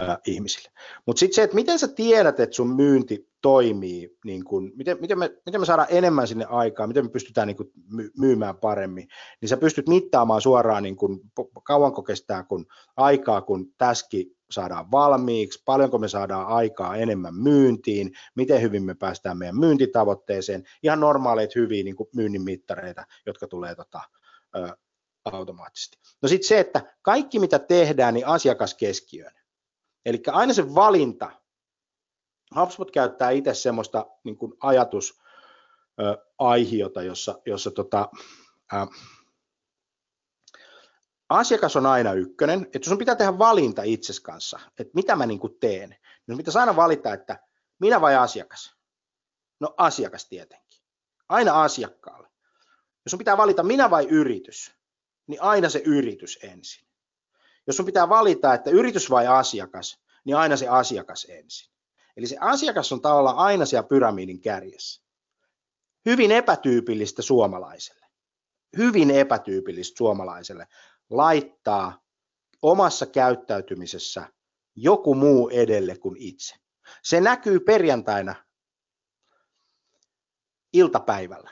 äh, ihmisille. Mutta sitten se, että miten sä tiedät, että sun myynti toimii, niin kun, miten, miten, me, miten me saadaan enemmän sinne aikaa, miten me pystytään niin kun, myymään paremmin, niin sä pystyt mittaamaan suoraan, niin kun, kauanko kestää kun aikaa, kun täski saadaan valmiiksi, paljonko me saadaan aikaa enemmän myyntiin, miten hyvin me päästään meidän myyntitavoitteeseen, ihan normaaleita hyviä niin myynnin mittareita, jotka tulee tota, automaattisesti. No sitten se, että kaikki mitä tehdään, niin asiakaskeskiöön. Eli aina se valinta, HubSpot käyttää itse semmoista niin kuin ajatusaihiota, jossa, jossa tota, ä, asiakas on aina ykkönen, että sun pitää tehdä valinta itses kanssa, että mitä mä niin kuin teen, niin pitäisi aina valita, että minä vai asiakas? No asiakas tietenkin. Aina asiakkaalle. Jos sun pitää valita minä vai yritys, niin aina se yritys ensin. Jos sun pitää valita, että yritys vai asiakas, niin aina se asiakas ensin. Eli se asiakas on tavallaan aina siellä pyramidin kärjessä. Hyvin epätyypillistä suomalaiselle. Hyvin epätyypillistä suomalaiselle laittaa omassa käyttäytymisessä joku muu edelle kuin itse. Se näkyy perjantaina iltapäivällä.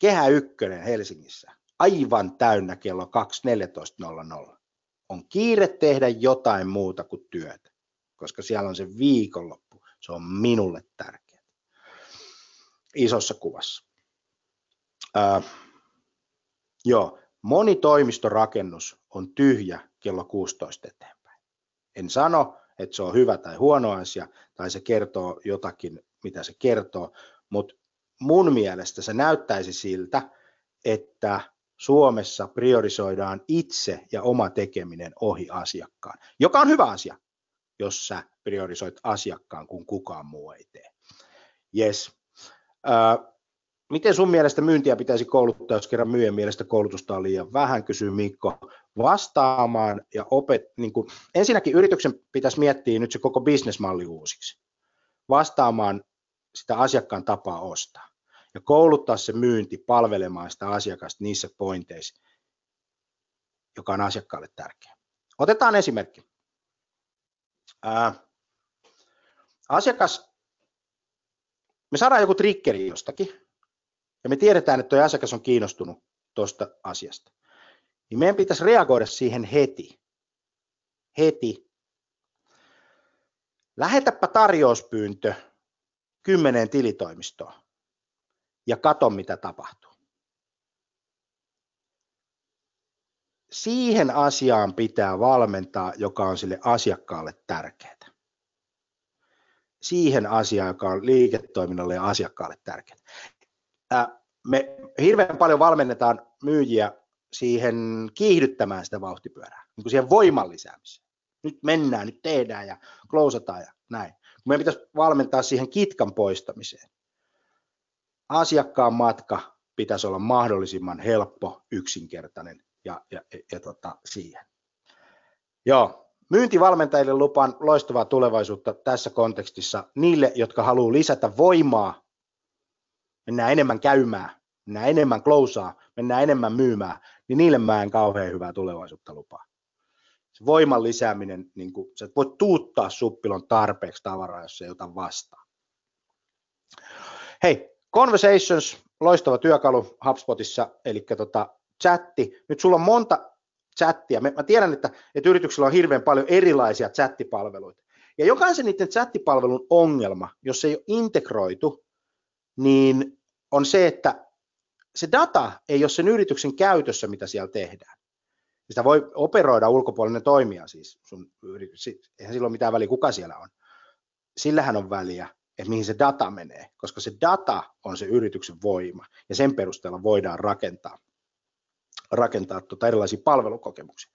Kehä ykkönen Helsingissä. Aivan täynnä kello 2.14.00 on kiire tehdä jotain muuta kuin työtä, koska siellä on se viikonloppu. Se on minulle tärkeää. Isossa kuvassa. Ää, joo, moni toimistorakennus on tyhjä kello 16 eteenpäin. En sano, että se on hyvä tai huono asia, tai se kertoo jotakin, mitä se kertoo, mutta mun mielestä se näyttäisi siltä, että Suomessa priorisoidaan itse ja oma tekeminen ohi asiakkaan, joka on hyvä asia, jos sä priorisoit asiakkaan, kun kukaan muu ei tee. Yes. Äh, miten sun mielestä myyntiä pitäisi kouluttaa, jos kerran myyjän mielestä koulutusta on liian vähän, kysyy Mikko. Vastaamaan ja opet, niin kuin, ensinnäkin yrityksen pitäisi miettiä nyt se koko bisnesmalli uusiksi. Vastaamaan sitä asiakkaan tapaa ostaa ja kouluttaa se myynti palvelemaan sitä asiakasta niissä pointeissa, joka on asiakkaalle tärkeä. Otetaan esimerkki. Ää, asiakas, me saadaan joku triggeri jostakin, ja me tiedetään, että tuo asiakas on kiinnostunut tuosta asiasta, niin meidän pitäisi reagoida siihen heti. Heti. Lähetäpä tarjouspyyntö kymmeneen tilitoimistoon ja kato, mitä tapahtuu. Siihen asiaan pitää valmentaa, joka on sille asiakkaalle tärkeää. Siihen asiaan, joka on liiketoiminnalle ja asiakkaalle tärkeää. Me hirveän paljon valmennetaan myyjiä siihen kiihdyttämään sitä vauhtipyörää, niin kuin siihen voiman lisäämiseen. Nyt mennään, nyt tehdään ja klousataan ja näin. Meidän pitäisi valmentaa siihen kitkan poistamiseen asiakkaan matka pitäisi olla mahdollisimman helppo, yksinkertainen ja, ja, ja, tota, siihen. Joo, myyntivalmentajille lupaan loistavaa tulevaisuutta tässä kontekstissa niille, jotka haluaa lisätä voimaa, mennään enemmän käymään, mennään enemmän klousaa, mennään enemmän myymään, niin niille mä en kauhean hyvää tulevaisuutta lupaa. Se voiman lisääminen, niin kuin, sä voit tuuttaa suppilon tarpeeksi tavaraa, jos se ei ota vastaan. Hei, Conversations, loistava työkalu HubSpotissa, eli tota, chatti. Nyt sulla on monta chattia. Mä tiedän, että, että yrityksillä on hirveän paljon erilaisia chattipalveluita. Ja jokaisen niiden chattipalvelun ongelma, jos se ei ole integroitu, niin on se, että se data ei ole sen yrityksen käytössä, mitä siellä tehdään. Sitä voi operoida ulkopuolinen toimija siis. Sun yritys, eihän sillä ole mitään väliä, kuka siellä on. Sillähän on väliä, että mihin se data menee, koska se data on se yrityksen voima ja sen perusteella voidaan rakentaa, rakentaa tuota erilaisia palvelukokemuksia.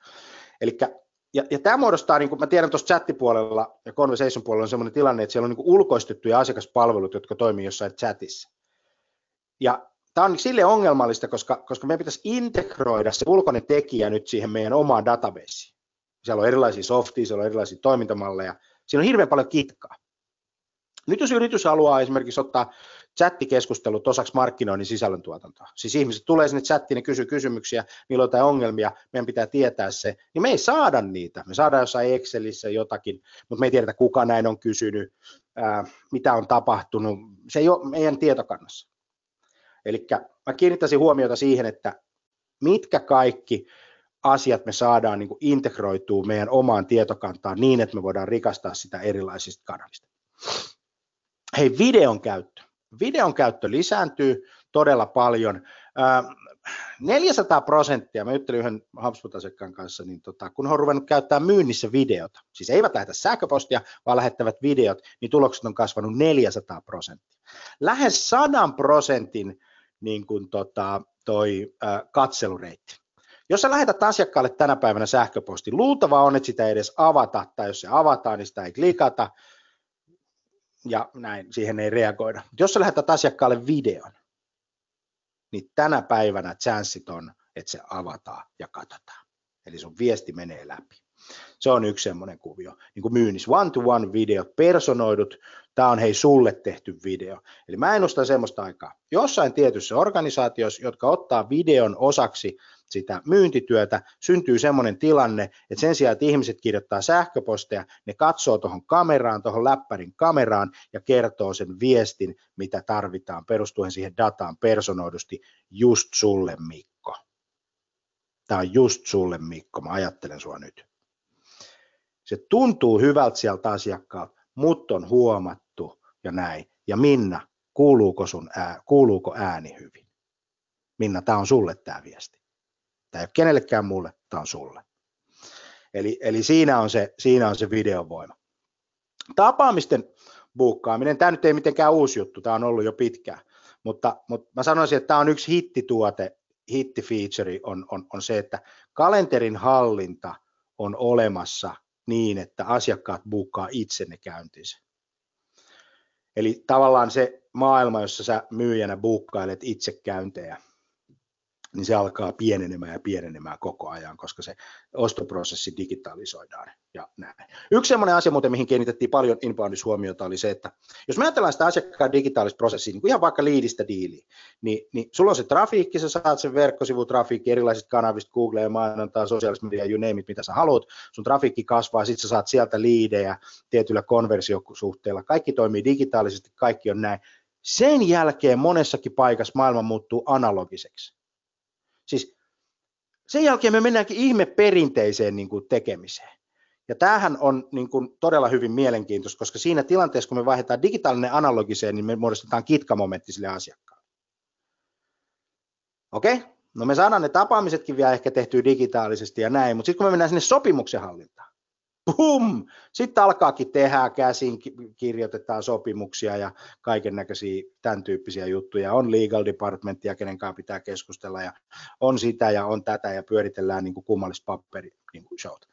Elikkä, ja, ja tämä muodostaa, niin kuin mä tiedän tuossa chattipuolella ja conversation puolella on sellainen tilanne, että siellä on niin ulkoistettuja asiakaspalvelut, jotka toimii jossain chatissa. Ja tämä on sille ongelmallista, koska, koska meidän pitäisi integroida se ulkoinen tekijä nyt siihen meidän omaan databaseen. Siellä on erilaisia softia, siellä on erilaisia toimintamalleja, siinä on hirveän paljon kitkaa. Nyt jos yritys haluaa esimerkiksi ottaa chattikeskustelut osaksi markkinoinnin sisällöntuotantoa, siis ihmiset tulee sinne chattiin ja kysyy kysymyksiä, niillä on jotain ongelmia, meidän pitää tietää se, niin me ei saada niitä. Me saadaan jossain Excelissä jotakin, mutta me ei tiedetä, kuka näin on kysynyt, ää, mitä on tapahtunut. Se ei ole meidän tietokannassa. Eli mä kiinnittäisin huomiota siihen, että mitkä kaikki asiat me saadaan niin integroituu meidän omaan tietokantaan niin, että me voidaan rikastaa sitä erilaisista kanavista. Hei, videon käyttö. Videon käyttö lisääntyy todella paljon. 400 prosenttia, mä juttelin yhden HubSpot-asiakkaan kanssa, niin tota, kun he on ruvennut käyttämään myynnissä videota, siis eivät lähetä sähköpostia, vaan lähettävät videot, niin tulokset on kasvanut 400 prosenttia. Lähes 100 prosentin niin kuin tota, toi äh, katselureitti. Jos sä lähetät asiakkaalle tänä päivänä sähköposti, luultavaa on, että sitä ei edes avata, tai jos se avataan, niin sitä ei klikata, ja näin, siihen ei reagoida. Jos sä lähetät asiakkaalle videon, niin tänä päivänä chanssit on, että se avataan ja katsotaan. Eli sun viesti menee läpi. Se on yksi semmoinen kuvio. Niin kuin myynnissä, one-to-one videot, personoidut, tämä on hei sulle tehty video. Eli mä ennustan semmoista aikaa. Jossain tietyssä organisaatiossa, jotka ottaa videon osaksi sitä myyntityötä, syntyy semmoinen tilanne, että sen sijaan, että ihmiset kirjoittaa sähköposteja, ne katsoo tuohon kameraan, tuohon läppärin kameraan ja kertoo sen viestin, mitä tarvitaan perustuen siihen dataan personoidusti just sulle Mikko. Tämä on just sulle Mikko, mä ajattelen sua nyt. Se tuntuu hyvältä sieltä asiakkaalta, mutta on huomattu ja näin. Ja Minna, kuuluuko, sun ää, kuuluuko ääni hyvin? Minna, tämä on sulle tämä viesti. Tämä ei ole kenellekään mulle, tämä on sulle. Eli, eli siinä, on se, siinä on se videovoima. Tapaamisten buukkaaminen, tämä nyt ei mitenkään uusi juttu, tämä on ollut jo pitkään, mutta, mutta mä sanoisin, että tämä on yksi hittituote, hittifeature on, on, on se, että kalenterin hallinta on olemassa niin, että asiakkaat buukkaa itse ne käyntinsä. Eli tavallaan se maailma, jossa sä myyjänä buukkailet itse käyntejä, niin se alkaa pienenemään ja pienenemään koko ajan, koska se ostoprosessi digitalisoidaan ja näin. Yksi sellainen asia muuten, mihin kiinnitettiin paljon inboundissa huomiota, oli se, että jos me ajatellaan sitä asiakkaan digitaalista prosessia, niin kuin ihan vaikka liidistä diiliin, niin, niin sulla on se trafiikki, sä saat sen verkkosivutrafiikki erilaisista kanavista, Google ja mainontaa, sosiaalista media, you name it, mitä sä haluat, sun trafiikki kasvaa, sit sä saat sieltä liidejä tietyllä konversiosuhteella, kaikki toimii digitaalisesti, kaikki on näin. Sen jälkeen monessakin paikassa maailma muuttuu analogiseksi Siis sen jälkeen me mennäänkin ihme perinteiseen niin kuin tekemiseen. Ja tämähän on niin kuin todella hyvin mielenkiintoista, koska siinä tilanteessa, kun me vaihdetaan digitaalinen analogiseen, niin me muodostetaan kitkamomentti sille asiakkaalle. Okei? Okay? No me saadaan ne tapaamisetkin vielä ehkä tehtyä digitaalisesti ja näin, mutta sitten kun me mennään sinne sopimuksen hallintaan, Pum! Sitten alkaakin tehdä käsin, kirjoitetaan sopimuksia ja kaiken näköisiä tämän tyyppisiä juttuja. On legal departmentia, kenen kanssa pitää keskustella ja on sitä ja on tätä ja pyöritellään niin kummallista paperi niin kuin showt.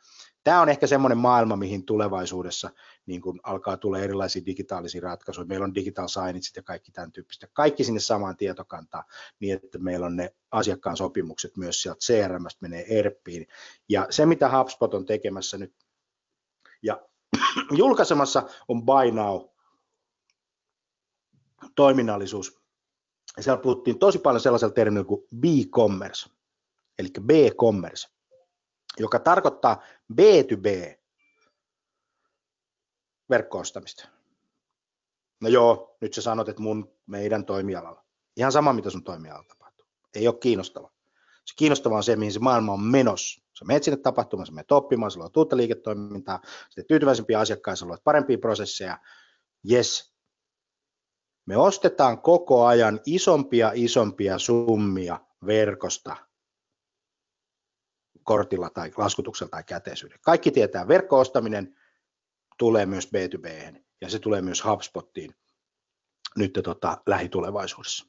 Tämä on ehkä semmoinen maailma, mihin tulevaisuudessa niin kuin alkaa tulla erilaisia digitaalisia ratkaisuja. Meillä on digital signageit ja kaikki tämän tyyppistä. Kaikki sinne samaan tietokantaan niin, että meillä on ne asiakkaan sopimukset myös sieltä CRMstä menee ERPiin. Ja se, mitä HubSpot on tekemässä nyt ja julkaisemassa on Buy Now toiminnallisuus. Ja siellä puhuttiin tosi paljon sellaisella termillä kuin B-commerce, eli B-commerce, joka tarkoittaa B2B verkkoostamista. No joo, nyt sä sanot, että mun, meidän toimialalla. Ihan sama, mitä sun toimialalla tapahtuu. Ei ole kiinnostava. Se kiinnostavaa on se, mihin se maailma on menossa. Sä menet sinne tapahtumaan, sä menet oppimaan, sä luot uutta liiketoimintaa, sä tyytyväisempiä asiakkaita, sä luot parempia prosesseja. Yes, me ostetaan koko ajan isompia isompia summia verkosta kortilla tai laskutuksella tai käteisyydellä. Kaikki tietää, verkko-ostaminen tulee myös B2B ja se tulee myös HubSpottiin nyt tota, lähitulevaisuudessa.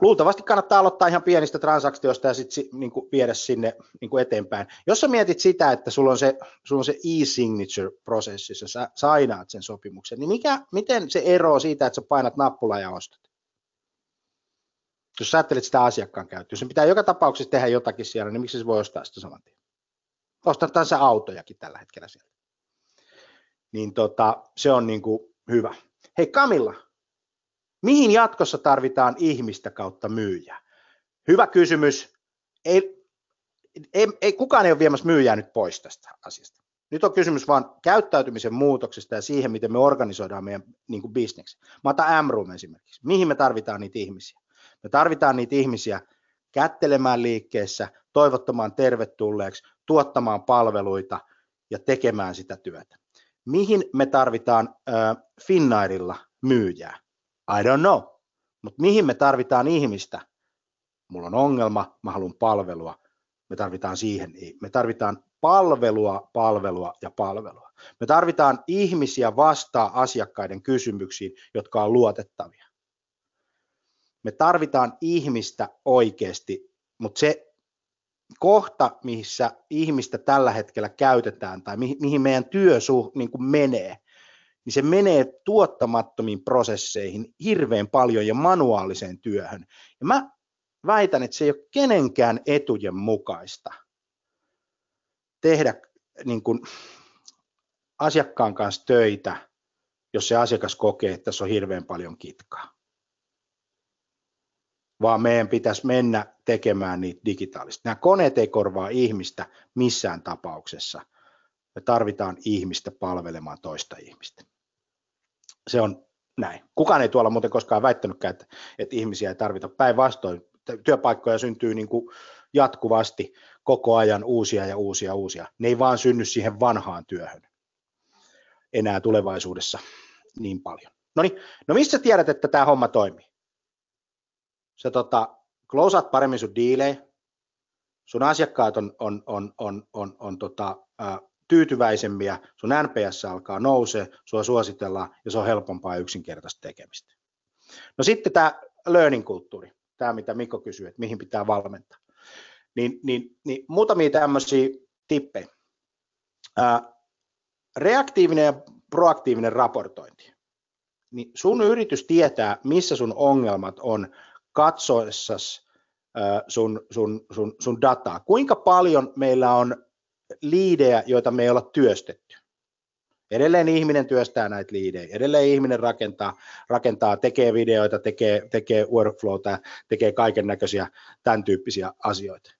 Luultavasti kannattaa aloittaa ihan pienistä transaktioista ja sitten niin viedä sinne niin kuin eteenpäin. Jos sä mietit sitä, että sulla on se, sulla on se e-signature-prosessi, sä sainaat sen sopimuksen, niin mikä, miten se eroaa siitä, että sä painat nappulaa ja ostat? Jos sä ajattelet sitä asiakkaan käyttöä, jos pitää joka tapauksessa tehdä jotakin siellä, niin miksi se voi ostaa sitä saman tien? Ostetaan se autojakin tällä hetkellä sieltä. Niin tota, se on niin kuin hyvä. Hei Kamilla, Mihin jatkossa tarvitaan ihmistä kautta myyjää? Hyvä kysymys. Ei, ei, ei, kukaan ei ole viemässä myyjää nyt pois tästä asiasta. Nyt on kysymys vain käyttäytymisen muutoksesta ja siihen, miten me organisoidaan meidän niin kuin bisneksi. Mä otan M-Room esimerkiksi. Mihin me tarvitaan niitä ihmisiä? Me tarvitaan niitä ihmisiä kättelemään liikkeessä, toivottamaan tervetulleeksi, tuottamaan palveluita ja tekemään sitä työtä. Mihin me tarvitaan äh, Finnairilla myyjää? I don't know. Mutta mihin me tarvitaan ihmistä? Mulla on ongelma, mä haluan palvelua. Me tarvitaan siihen, me tarvitaan palvelua, palvelua ja palvelua. Me tarvitaan ihmisiä vastaa asiakkaiden kysymyksiin, jotka on luotettavia. Me tarvitaan ihmistä oikeasti, mutta se kohta, missä ihmistä tällä hetkellä käytetään tai mihin meidän työ niin menee, niin se menee tuottamattomiin prosesseihin hirveän paljon ja manuaaliseen työhön. Ja mä väitän, että se ei ole kenenkään etujen mukaista tehdä niin kuin asiakkaan kanssa töitä, jos se asiakas kokee, että tässä on hirveän paljon kitkaa. Vaan meidän pitäisi mennä tekemään niitä digitaalisesti. Nämä koneet ei korvaa ihmistä missään tapauksessa. Me tarvitaan ihmistä palvelemaan toista ihmistä se on näin. Kukaan ei tuolla muuten koskaan väittänytkään, että, että ihmisiä ei tarvita päinvastoin. Työpaikkoja syntyy niin kuin jatkuvasti koko ajan uusia ja uusia uusia. Ne ei vaan synny siihen vanhaan työhön enää tulevaisuudessa niin paljon. No niin, no mistä tiedät, että tämä homma toimii? Sä tota, closeat paremmin sun diilejä, sun asiakkaat on, on, on, on, on, on tota, tyytyväisempiä, sun NPS alkaa nousee, sua suositellaan ja se on helpompaa ja yksinkertaista tekemistä. No sitten tämä learning-kulttuuri, tämä mitä Mikko kysyy, että mihin pitää valmentaa. Niin, niin, niin muutamia tämmöisiä tippejä. Ää, reaktiivinen ja proaktiivinen raportointi. Niin sun yritys tietää, missä sun ongelmat on katsoessasi sun, sun, sun, sun dataa. Kuinka paljon meillä on liidejä, joita me ei olla työstetty? Edelleen ihminen työstää näitä liidejä, edelleen ihminen rakentaa, rakentaa tekee videoita, tekee, tekee workflowta, tekee kaiken näköisiä tämän tyyppisiä asioita.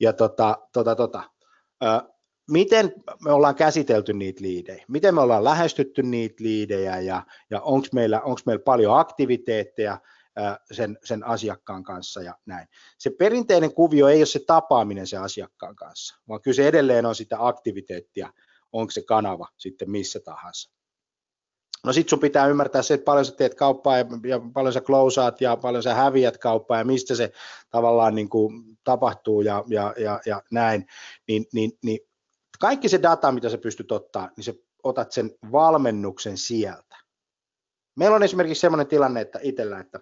Ja tota, tota, tota, miten me ollaan käsitelty niitä liidejä, miten me ollaan lähestytty niitä liidejä ja, ja onko meillä, meillä paljon aktiviteetteja sen, sen asiakkaan kanssa ja näin. Se perinteinen kuvio ei ole se tapaaminen se asiakkaan kanssa, vaan kyllä se edelleen on sitä aktiviteettia, onko se kanava sitten missä tahansa. No sit sun pitää ymmärtää se, että paljon sä teet kauppaa ja, ja paljon sä klousaat ja paljon sä häviät kauppaa ja mistä se tavallaan niin kuin tapahtuu ja, ja, ja, ja näin, niin, niin, niin kaikki se data, mitä sä pystyt ottaa, niin sä otat sen valmennuksen sieltä. Meillä on esimerkiksi sellainen tilanne, että itsellä, että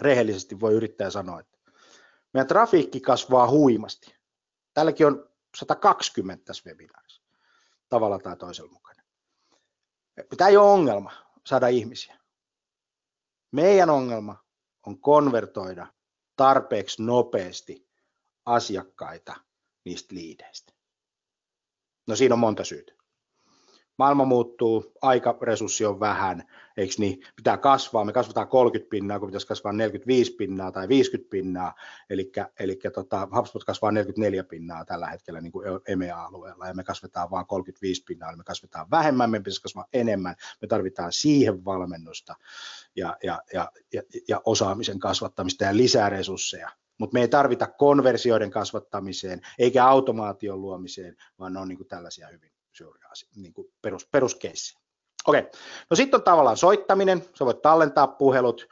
rehellisesti voi yrittää sanoa, että meidän trafiikki kasvaa huimasti. Tälläkin on 120 tässä webinaarissa, tavalla tai toisella mukana. Tämä ei ole ongelma saada ihmisiä. Meidän ongelma on konvertoida tarpeeksi nopeasti asiakkaita niistä liideistä. No siinä on monta syytä maailma muuttuu, aikaresurssi on vähän, eikö niin, pitää kasvaa, me kasvataan 30 pinnaa, kun pitäisi kasvaa 45 pinnaa tai 50 pinnaa, eli, eli tota, HubSpot kasvaa 44 pinnaa tällä hetkellä niin kuin EMEA-alueella, ja me kasvetaan vain 35 pinnaa, eli me kasvetaan vähemmän, me pitäisi kasvaa enemmän, me tarvitaan siihen valmennusta ja, ja, ja, ja, ja osaamisen kasvattamista ja lisää resursseja, mutta me ei tarvita konversioiden kasvattamiseen eikä automaation luomiseen, vaan ne on niin kuin tällaisia hyvin niin kuin perus, peruskeissi. Okei, no sitten on tavallaan soittaminen, sä voit tallentaa puhelut,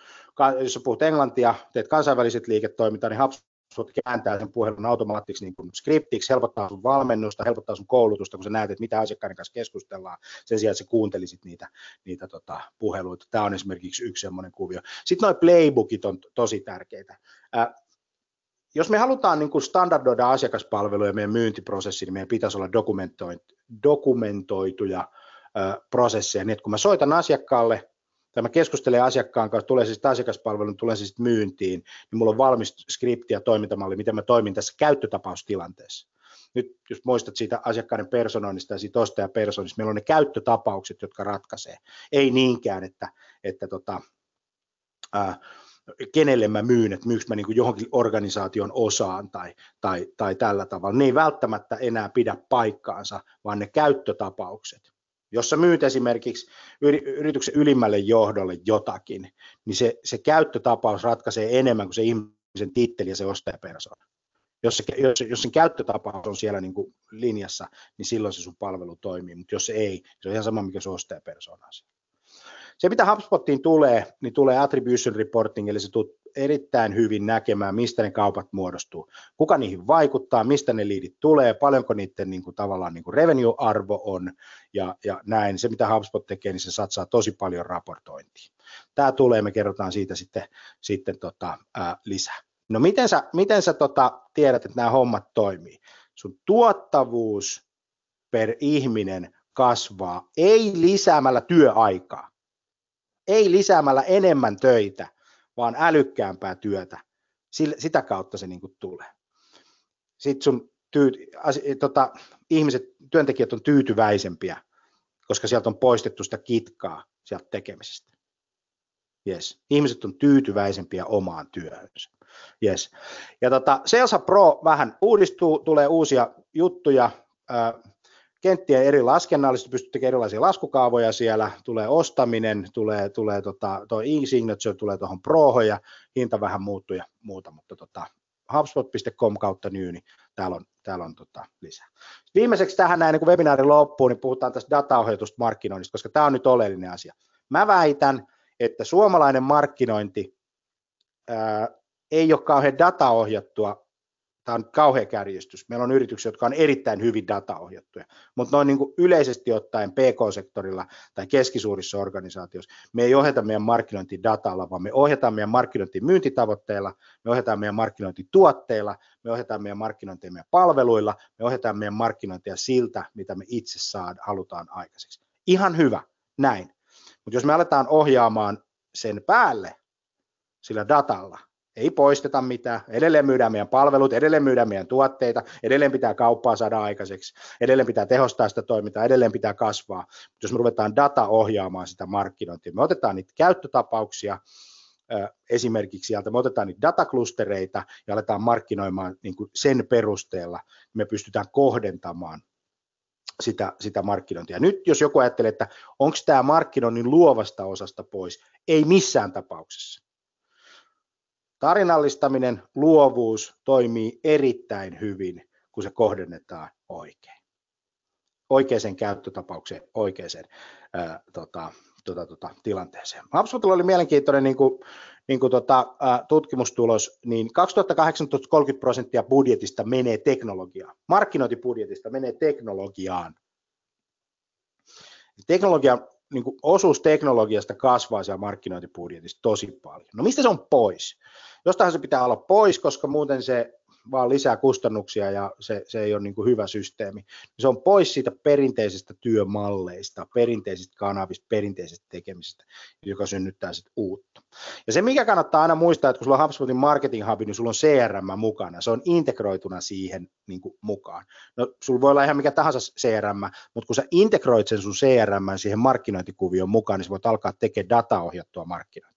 jos sä puhut englantia, teet kansainväliset liiketoimintaa, niin HubSpot kääntää sen puhelun automaattiksi niin kuin skriptiksi, helpottaa sun valmennusta, helpottaa sun koulutusta, kun sä näet, että mitä asiakkaiden kanssa keskustellaan, sen sijaan, että sä kuuntelisit niitä, niitä tota, puheluita. Tämä on esimerkiksi yksi semmoinen kuvio. Sitten nuo playbookit on tosi tärkeitä. Äh, jos me halutaan niin kuin standardoida asiakaspalveluja meidän myyntiprosessi, niin meidän pitäisi olla dokumentoituja prosesseja, niin että kun mä soitan asiakkaalle tai mä keskustelen asiakkaan kanssa, tulee siis asiakaspalvelun, tulee siis myyntiin, niin mulla on valmis skripti ja toimintamalli, miten mä toimin tässä käyttötapaustilanteessa. Nyt jos muistat siitä asiakkaiden personoinnista ja siitä ostajapersonista, meillä on ne käyttötapaukset, jotka ratkaisee. Ei niinkään, että, että tota, ää, kenelle mä myyn, että myykö mä niin kuin johonkin organisaation osaan tai, tai, tai tällä tavalla. Ne ei välttämättä enää pidä paikkaansa, vaan ne käyttötapaukset. Jos sä myyt esimerkiksi yrityksen ylimmälle johdolle jotakin, niin se, se käyttötapaus ratkaisee enemmän kuin se ihmisen titteli ja se ostajapersona. Jos, se, jos, jos sen käyttötapaus on siellä niin kuin linjassa, niin silloin se sun palvelu toimii, mutta jos ei, se on ihan sama, mikä se ostajapersona on. Se, mitä HubSpottiin tulee, niin tulee attribution reporting, eli se tulee erittäin hyvin näkemään, mistä ne kaupat muodostuu, kuka niihin vaikuttaa, mistä ne liidit tulee, paljonko niiden niin kuin, tavallaan niin kuin revenue-arvo on ja, ja näin. Se, mitä HubSpot tekee, niin se satsaa tosi paljon raportointiin. Tämä tulee, me kerrotaan siitä sitten, sitten tota, ää, lisää. No miten sä, miten sä tota, tiedät, että nämä hommat toimii? Sun tuottavuus per ihminen kasvaa, ei lisäämällä työaikaa ei lisäämällä enemmän töitä, vaan älykkäämpää työtä. Sitä kautta se niin kuin tulee. Sitten sun tyy, as, tota, ihmiset, työntekijät on tyytyväisempiä, koska sieltä on poistettu sitä kitkaa sieltä tekemisestä. Yes. Ihmiset on tyytyväisempiä omaan työhönsä. Yes. Ja tota, Salesa Pro vähän uudistuu, tulee uusia juttuja. Äh, kenttiä eri laskennallisesti, pystyt tekemään erilaisia laskukaavoja siellä, tulee ostaminen, tulee, tulee tota, tuo e-signature, tulee tuohon prohon ja hinta vähän muuttuu ja muuta, mutta tota, HubSpot.com kautta new, niin täällä on, täällä on tota, lisää. Viimeiseksi tähän näin, niin kun webinaari loppuu, niin puhutaan tästä dataohjatusta markkinoinnista, koska tämä on nyt oleellinen asia. Mä väitän, että suomalainen markkinointi ää, ei ole kauhean dataohjattua tämä on kauhea kärjistys. Meillä on yrityksiä, jotka on erittäin hyvin dataohjattuja, mutta noin niin kuin yleisesti ottaen PK-sektorilla tai keskisuurissa organisaatioissa me ei ohjata meidän markkinointi datalla, vaan me ohjataan meidän markkinointi myyntitavoitteilla, me ohjataan meidän markkinointi tuotteilla, me ohjataan meidän markkinointia meidän palveluilla, me ohjataan meidän markkinointia siltä, mitä me itse saada, halutaan aikaiseksi. Ihan hyvä, näin. Mutta jos me aletaan ohjaamaan sen päälle sillä datalla, ei poisteta mitään, edelleen myydään meidän palvelut, edelleen myydään meidän tuotteita, edelleen pitää kauppaa saada aikaiseksi, edelleen pitää tehostaa sitä toimintaa, edelleen pitää kasvaa. Mutta jos me ruvetaan data ohjaamaan sitä markkinointia, me otetaan niitä käyttötapauksia, esimerkiksi sieltä, me otetaan niitä dataklustereita ja aletaan markkinoimaan niin kuin sen perusteella, me pystytään kohdentamaan sitä, sitä markkinointia. Nyt jos joku ajattelee, että onko tämä markkinoinnin luovasta osasta pois, ei missään tapauksessa. Tarinallistaminen, luovuus toimii erittäin hyvin, kun se kohdennetaan oikein. Oikeaan käyttötapaukseen, oikeaan ää, tota, tota, tota, tilanteeseen. HubSpotilla oli mielenkiintoinen niin kuin, niin kuin tota, ää, tutkimustulos, niin 2018 30 prosenttia budjetista menee teknologiaan. Markkinointibudjetista menee teknologiaan. Teknologia, niin kuin osuus teknologiasta kasvaa siellä markkinointibudjetissa tosi paljon. No mistä se on pois? Jostahan se pitää olla pois, koska muuten se vaan lisää kustannuksia ja se, se ei ole niin kuin hyvä systeemi. Se on pois siitä perinteisestä työmalleista, perinteisistä kanavista, perinteisestä tekemisestä, joka synnyttää sitten uutta. Ja se, mikä kannattaa aina muistaa, että kun sulla on HubSpotin Marketing Hub, niin sulla on CRM mukana, se on integroituna siihen niin kuin mukaan. No, sulla voi olla ihan mikä tahansa CRM, mutta kun sä integroit sen sun CRM siihen markkinointikuvioon mukaan, niin sä voit alkaa tekemään dataohjattua markkinointia.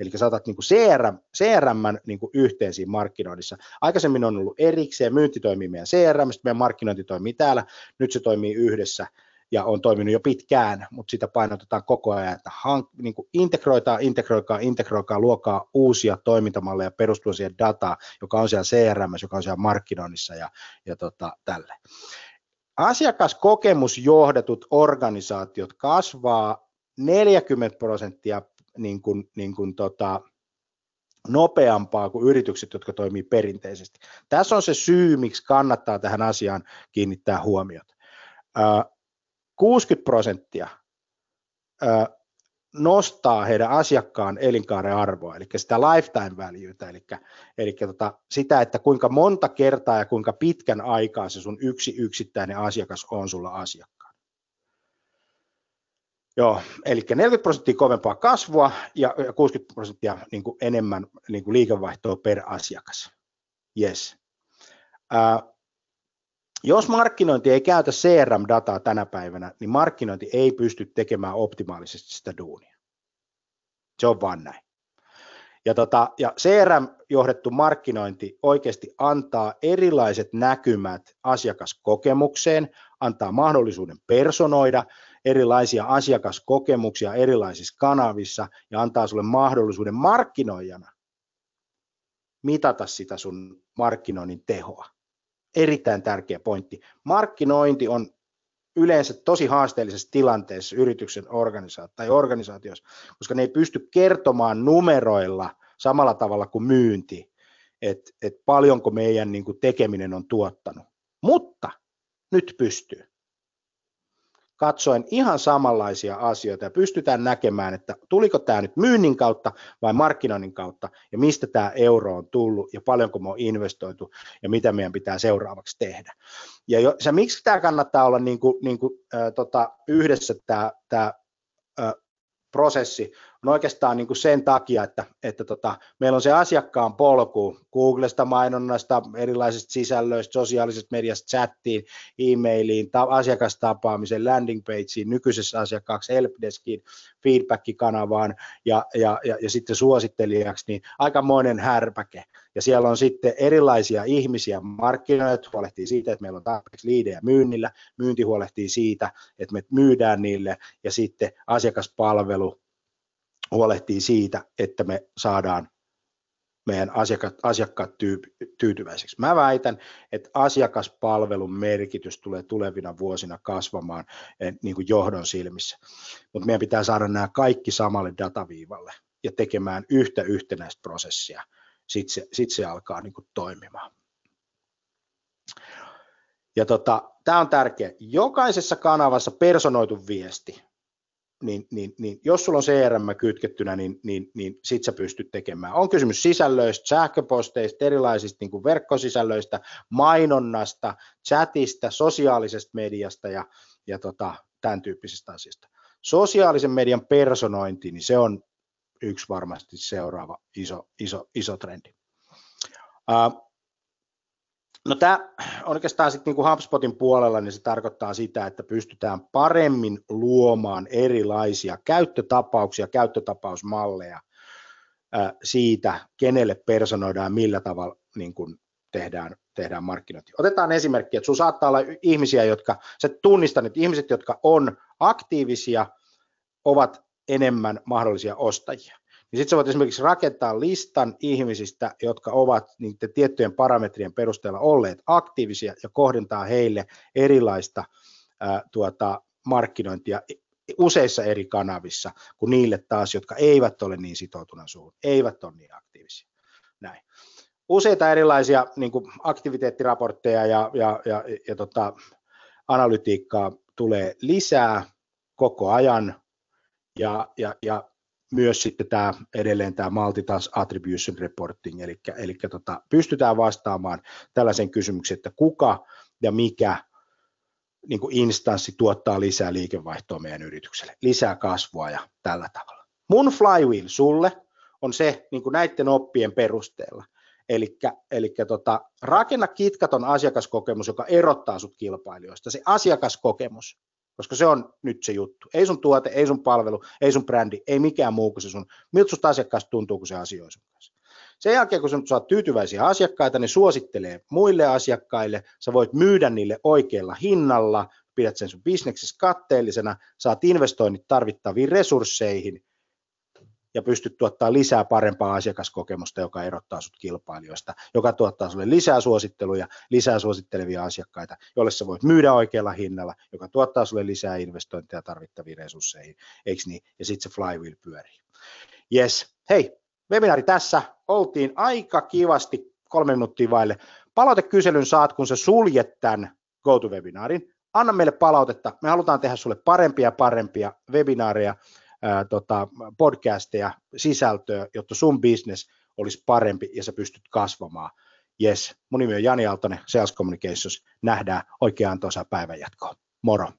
Eli saatat niin kuin CRM, CRM niin kuin yhteen siinä markkinoinnissa. Aikaisemmin on ollut erikseen, myynti toimii meidän CRM, meidän markkinointi toimii täällä, nyt se toimii yhdessä ja on toiminut jo pitkään, mutta sitä painotetaan koko ajan, että hank, niin kuin integroikaa, integroikaa, integroikaa, luokaa uusia toimintamalleja perustuen siihen dataan, joka on siellä CRM, joka on siellä markkinoinnissa ja, ja tota, tälle. Asiakaskokemusjohdetut organisaatiot kasvaa 40 prosenttia niin kuin, niin kuin tota, nopeampaa kuin yritykset, jotka toimii perinteisesti. Tässä on se syy, miksi kannattaa tähän asiaan kiinnittää huomiota. 60 prosenttia nostaa heidän asiakkaan elinkaaren arvoa, eli sitä lifetime valueta, eli, eli tota, sitä, että kuinka monta kertaa ja kuinka pitkän aikaa se sun yksi yksittäinen asiakas on sulla asiakkaan. Joo, eli 40 prosenttia kovempaa kasvua ja 60 prosenttia niin kuin enemmän niin kuin liikevaihtoa per asiakas. Yes. Ää, jos markkinointi ei käytä CRM-dataa tänä päivänä, niin markkinointi ei pysty tekemään optimaalisesti sitä duunia. Se on vaan näin. Ja, tota, ja CRM-johdettu markkinointi oikeasti antaa erilaiset näkymät asiakaskokemukseen, antaa mahdollisuuden personoida, erilaisia asiakaskokemuksia erilaisissa kanavissa ja antaa sulle mahdollisuuden markkinoijana mitata sitä sun markkinoinnin tehoa. Erittäin tärkeä pointti. Markkinointi on yleensä tosi haasteellisessa tilanteessa yrityksen organisaatio tai organisaatiossa, koska ne ei pysty kertomaan numeroilla samalla tavalla kuin myynti, että et paljonko meidän niin kuin, tekeminen on tuottanut. Mutta nyt pystyy katsoen ihan samanlaisia asioita ja pystytään näkemään, että tuliko tämä nyt myynnin kautta vai markkinoinnin kautta ja mistä tämä euro on tullut ja paljonko me on investoitu ja mitä meidän pitää seuraavaksi tehdä. Ja jo, se, miksi tämä kannattaa olla niin kuin, niin kuin, äh, tota, yhdessä tämä, tämä äh, prosessi on oikeastaan niin kuin sen takia, että, että tota, meillä on se asiakkaan polku Googlesta, mainonnasta, erilaisista sisällöistä, sosiaalisesta mediasta, chattiin, e-mailiin, ta- asiakastapaamiseen, landing pageen, nykyisessä asiakkaaksi helpdeskiin, feedback-kanavaan ja, ja, ja, ja sitten suosittelijaksi, niin aikamoinen härpäke. Ja siellä on sitten erilaisia ihmisiä, markkinoijat huolehtii siitä, että meillä on tarpeeksi liidejä myynnillä, myynti huolehtii siitä, että me myydään niille ja sitten asiakaspalvelu huolehtii siitä, että me saadaan meidän asiakkaat, asiakkaat tyytyväiseksi. Mä väitän, että asiakaspalvelun merkitys tulee tulevina vuosina kasvamaan eh, niin kuin johdon silmissä, mutta meidän pitää saada nämä kaikki samalle dataviivalle ja tekemään yhtä yhtenäistä prosessia, sitten se, sit se alkaa niin kuin toimimaan. Ja tota, tämä on tärkeä. Jokaisessa kanavassa personoitu viesti, niin, niin, niin jos sulla on CRM kytkettynä, niin, niin, niin sit sä pystyt tekemään. On kysymys sisällöistä, sähköposteista, erilaisista niin kuin verkkosisällöistä, mainonnasta, chatista, sosiaalisesta mediasta ja, ja tota, tämän tyyppisistä asioista. Sosiaalisen median personointi, niin se on yksi varmasti seuraava iso, iso, iso trendi. Uh, No tämä oikeastaan sitten niin HubSpotin puolella, niin se tarkoittaa sitä, että pystytään paremmin luomaan erilaisia käyttötapauksia, käyttötapausmalleja siitä, kenelle personoidaan, millä tavalla niin kuin tehdään, tehdään markkinointi. Otetaan esimerkki, että sinulla saattaa olla ihmisiä, jotka, sä tunnistat, että ihmiset, jotka on aktiivisia, ovat enemmän mahdollisia ostajia niin sitten sä voit esimerkiksi rakentaa listan ihmisistä, jotka ovat niiden tiettyjen parametrien perusteella olleet aktiivisia ja kohdentaa heille erilaista ää, tuota, markkinointia useissa eri kanavissa kuin niille taas, jotka eivät ole niin sitoutuneet suhun, eivät ole niin aktiivisia. Näin. Useita erilaisia niin kuin aktiviteettiraportteja ja, ja, ja, ja tota, analytiikkaa tulee lisää koko ajan, ja, ja, ja myös sitten tämä edelleen tämä multitask attribution reporting, eli, eli tota, pystytään vastaamaan tällaisen kysymyksen, että kuka ja mikä niin kuin instanssi tuottaa lisää liikevaihtoa meidän yritykselle, lisää kasvua ja tällä tavalla. Mun flywheel sulle on se niin kuin näiden oppien perusteella, eli tota, rakenna kitkaton asiakaskokemus, joka erottaa sut kilpailijoista. Se asiakaskokemus, koska se on nyt se juttu. Ei sun tuote, ei sun palvelu, ei sun brändi, ei mikään muu kuin se sun, miltä susta asiakkaasta tuntuu, kun se asioi sun kanssa. Sen jälkeen, kun sä saat tyytyväisiä asiakkaita, ne suosittelee muille asiakkaille, sä voit myydä niille oikealla hinnalla, pidät sen sun bisneksessä katteellisena, saat investoinnit tarvittaviin resursseihin, ja pystyt tuottaa lisää parempaa asiakaskokemusta, joka erottaa sut kilpailijoista, joka tuottaa sulle lisää suositteluja, lisää suosittelevia asiakkaita, joille sä voit myydä oikealla hinnalla, joka tuottaa sulle lisää investointeja tarvittaviin resursseihin, eikö niin? Ja sitten se flywheel pyörii. Yes, hei, webinaari tässä, oltiin aika kivasti kolme minuuttia vaille. Palautekyselyn saat, kun sä suljet tämän GoTo-webinaarin. Anna meille palautetta, me halutaan tehdä sulle parempia ja parempia webinaareja, ää, tota, podcasteja, sisältöä, jotta sun business olisi parempi ja sä pystyt kasvamaan. Yes, mun nimi on Jani Aaltonen, Sales Communications. Nähdään oikeaan tuossa päivänjatkoon. Moro!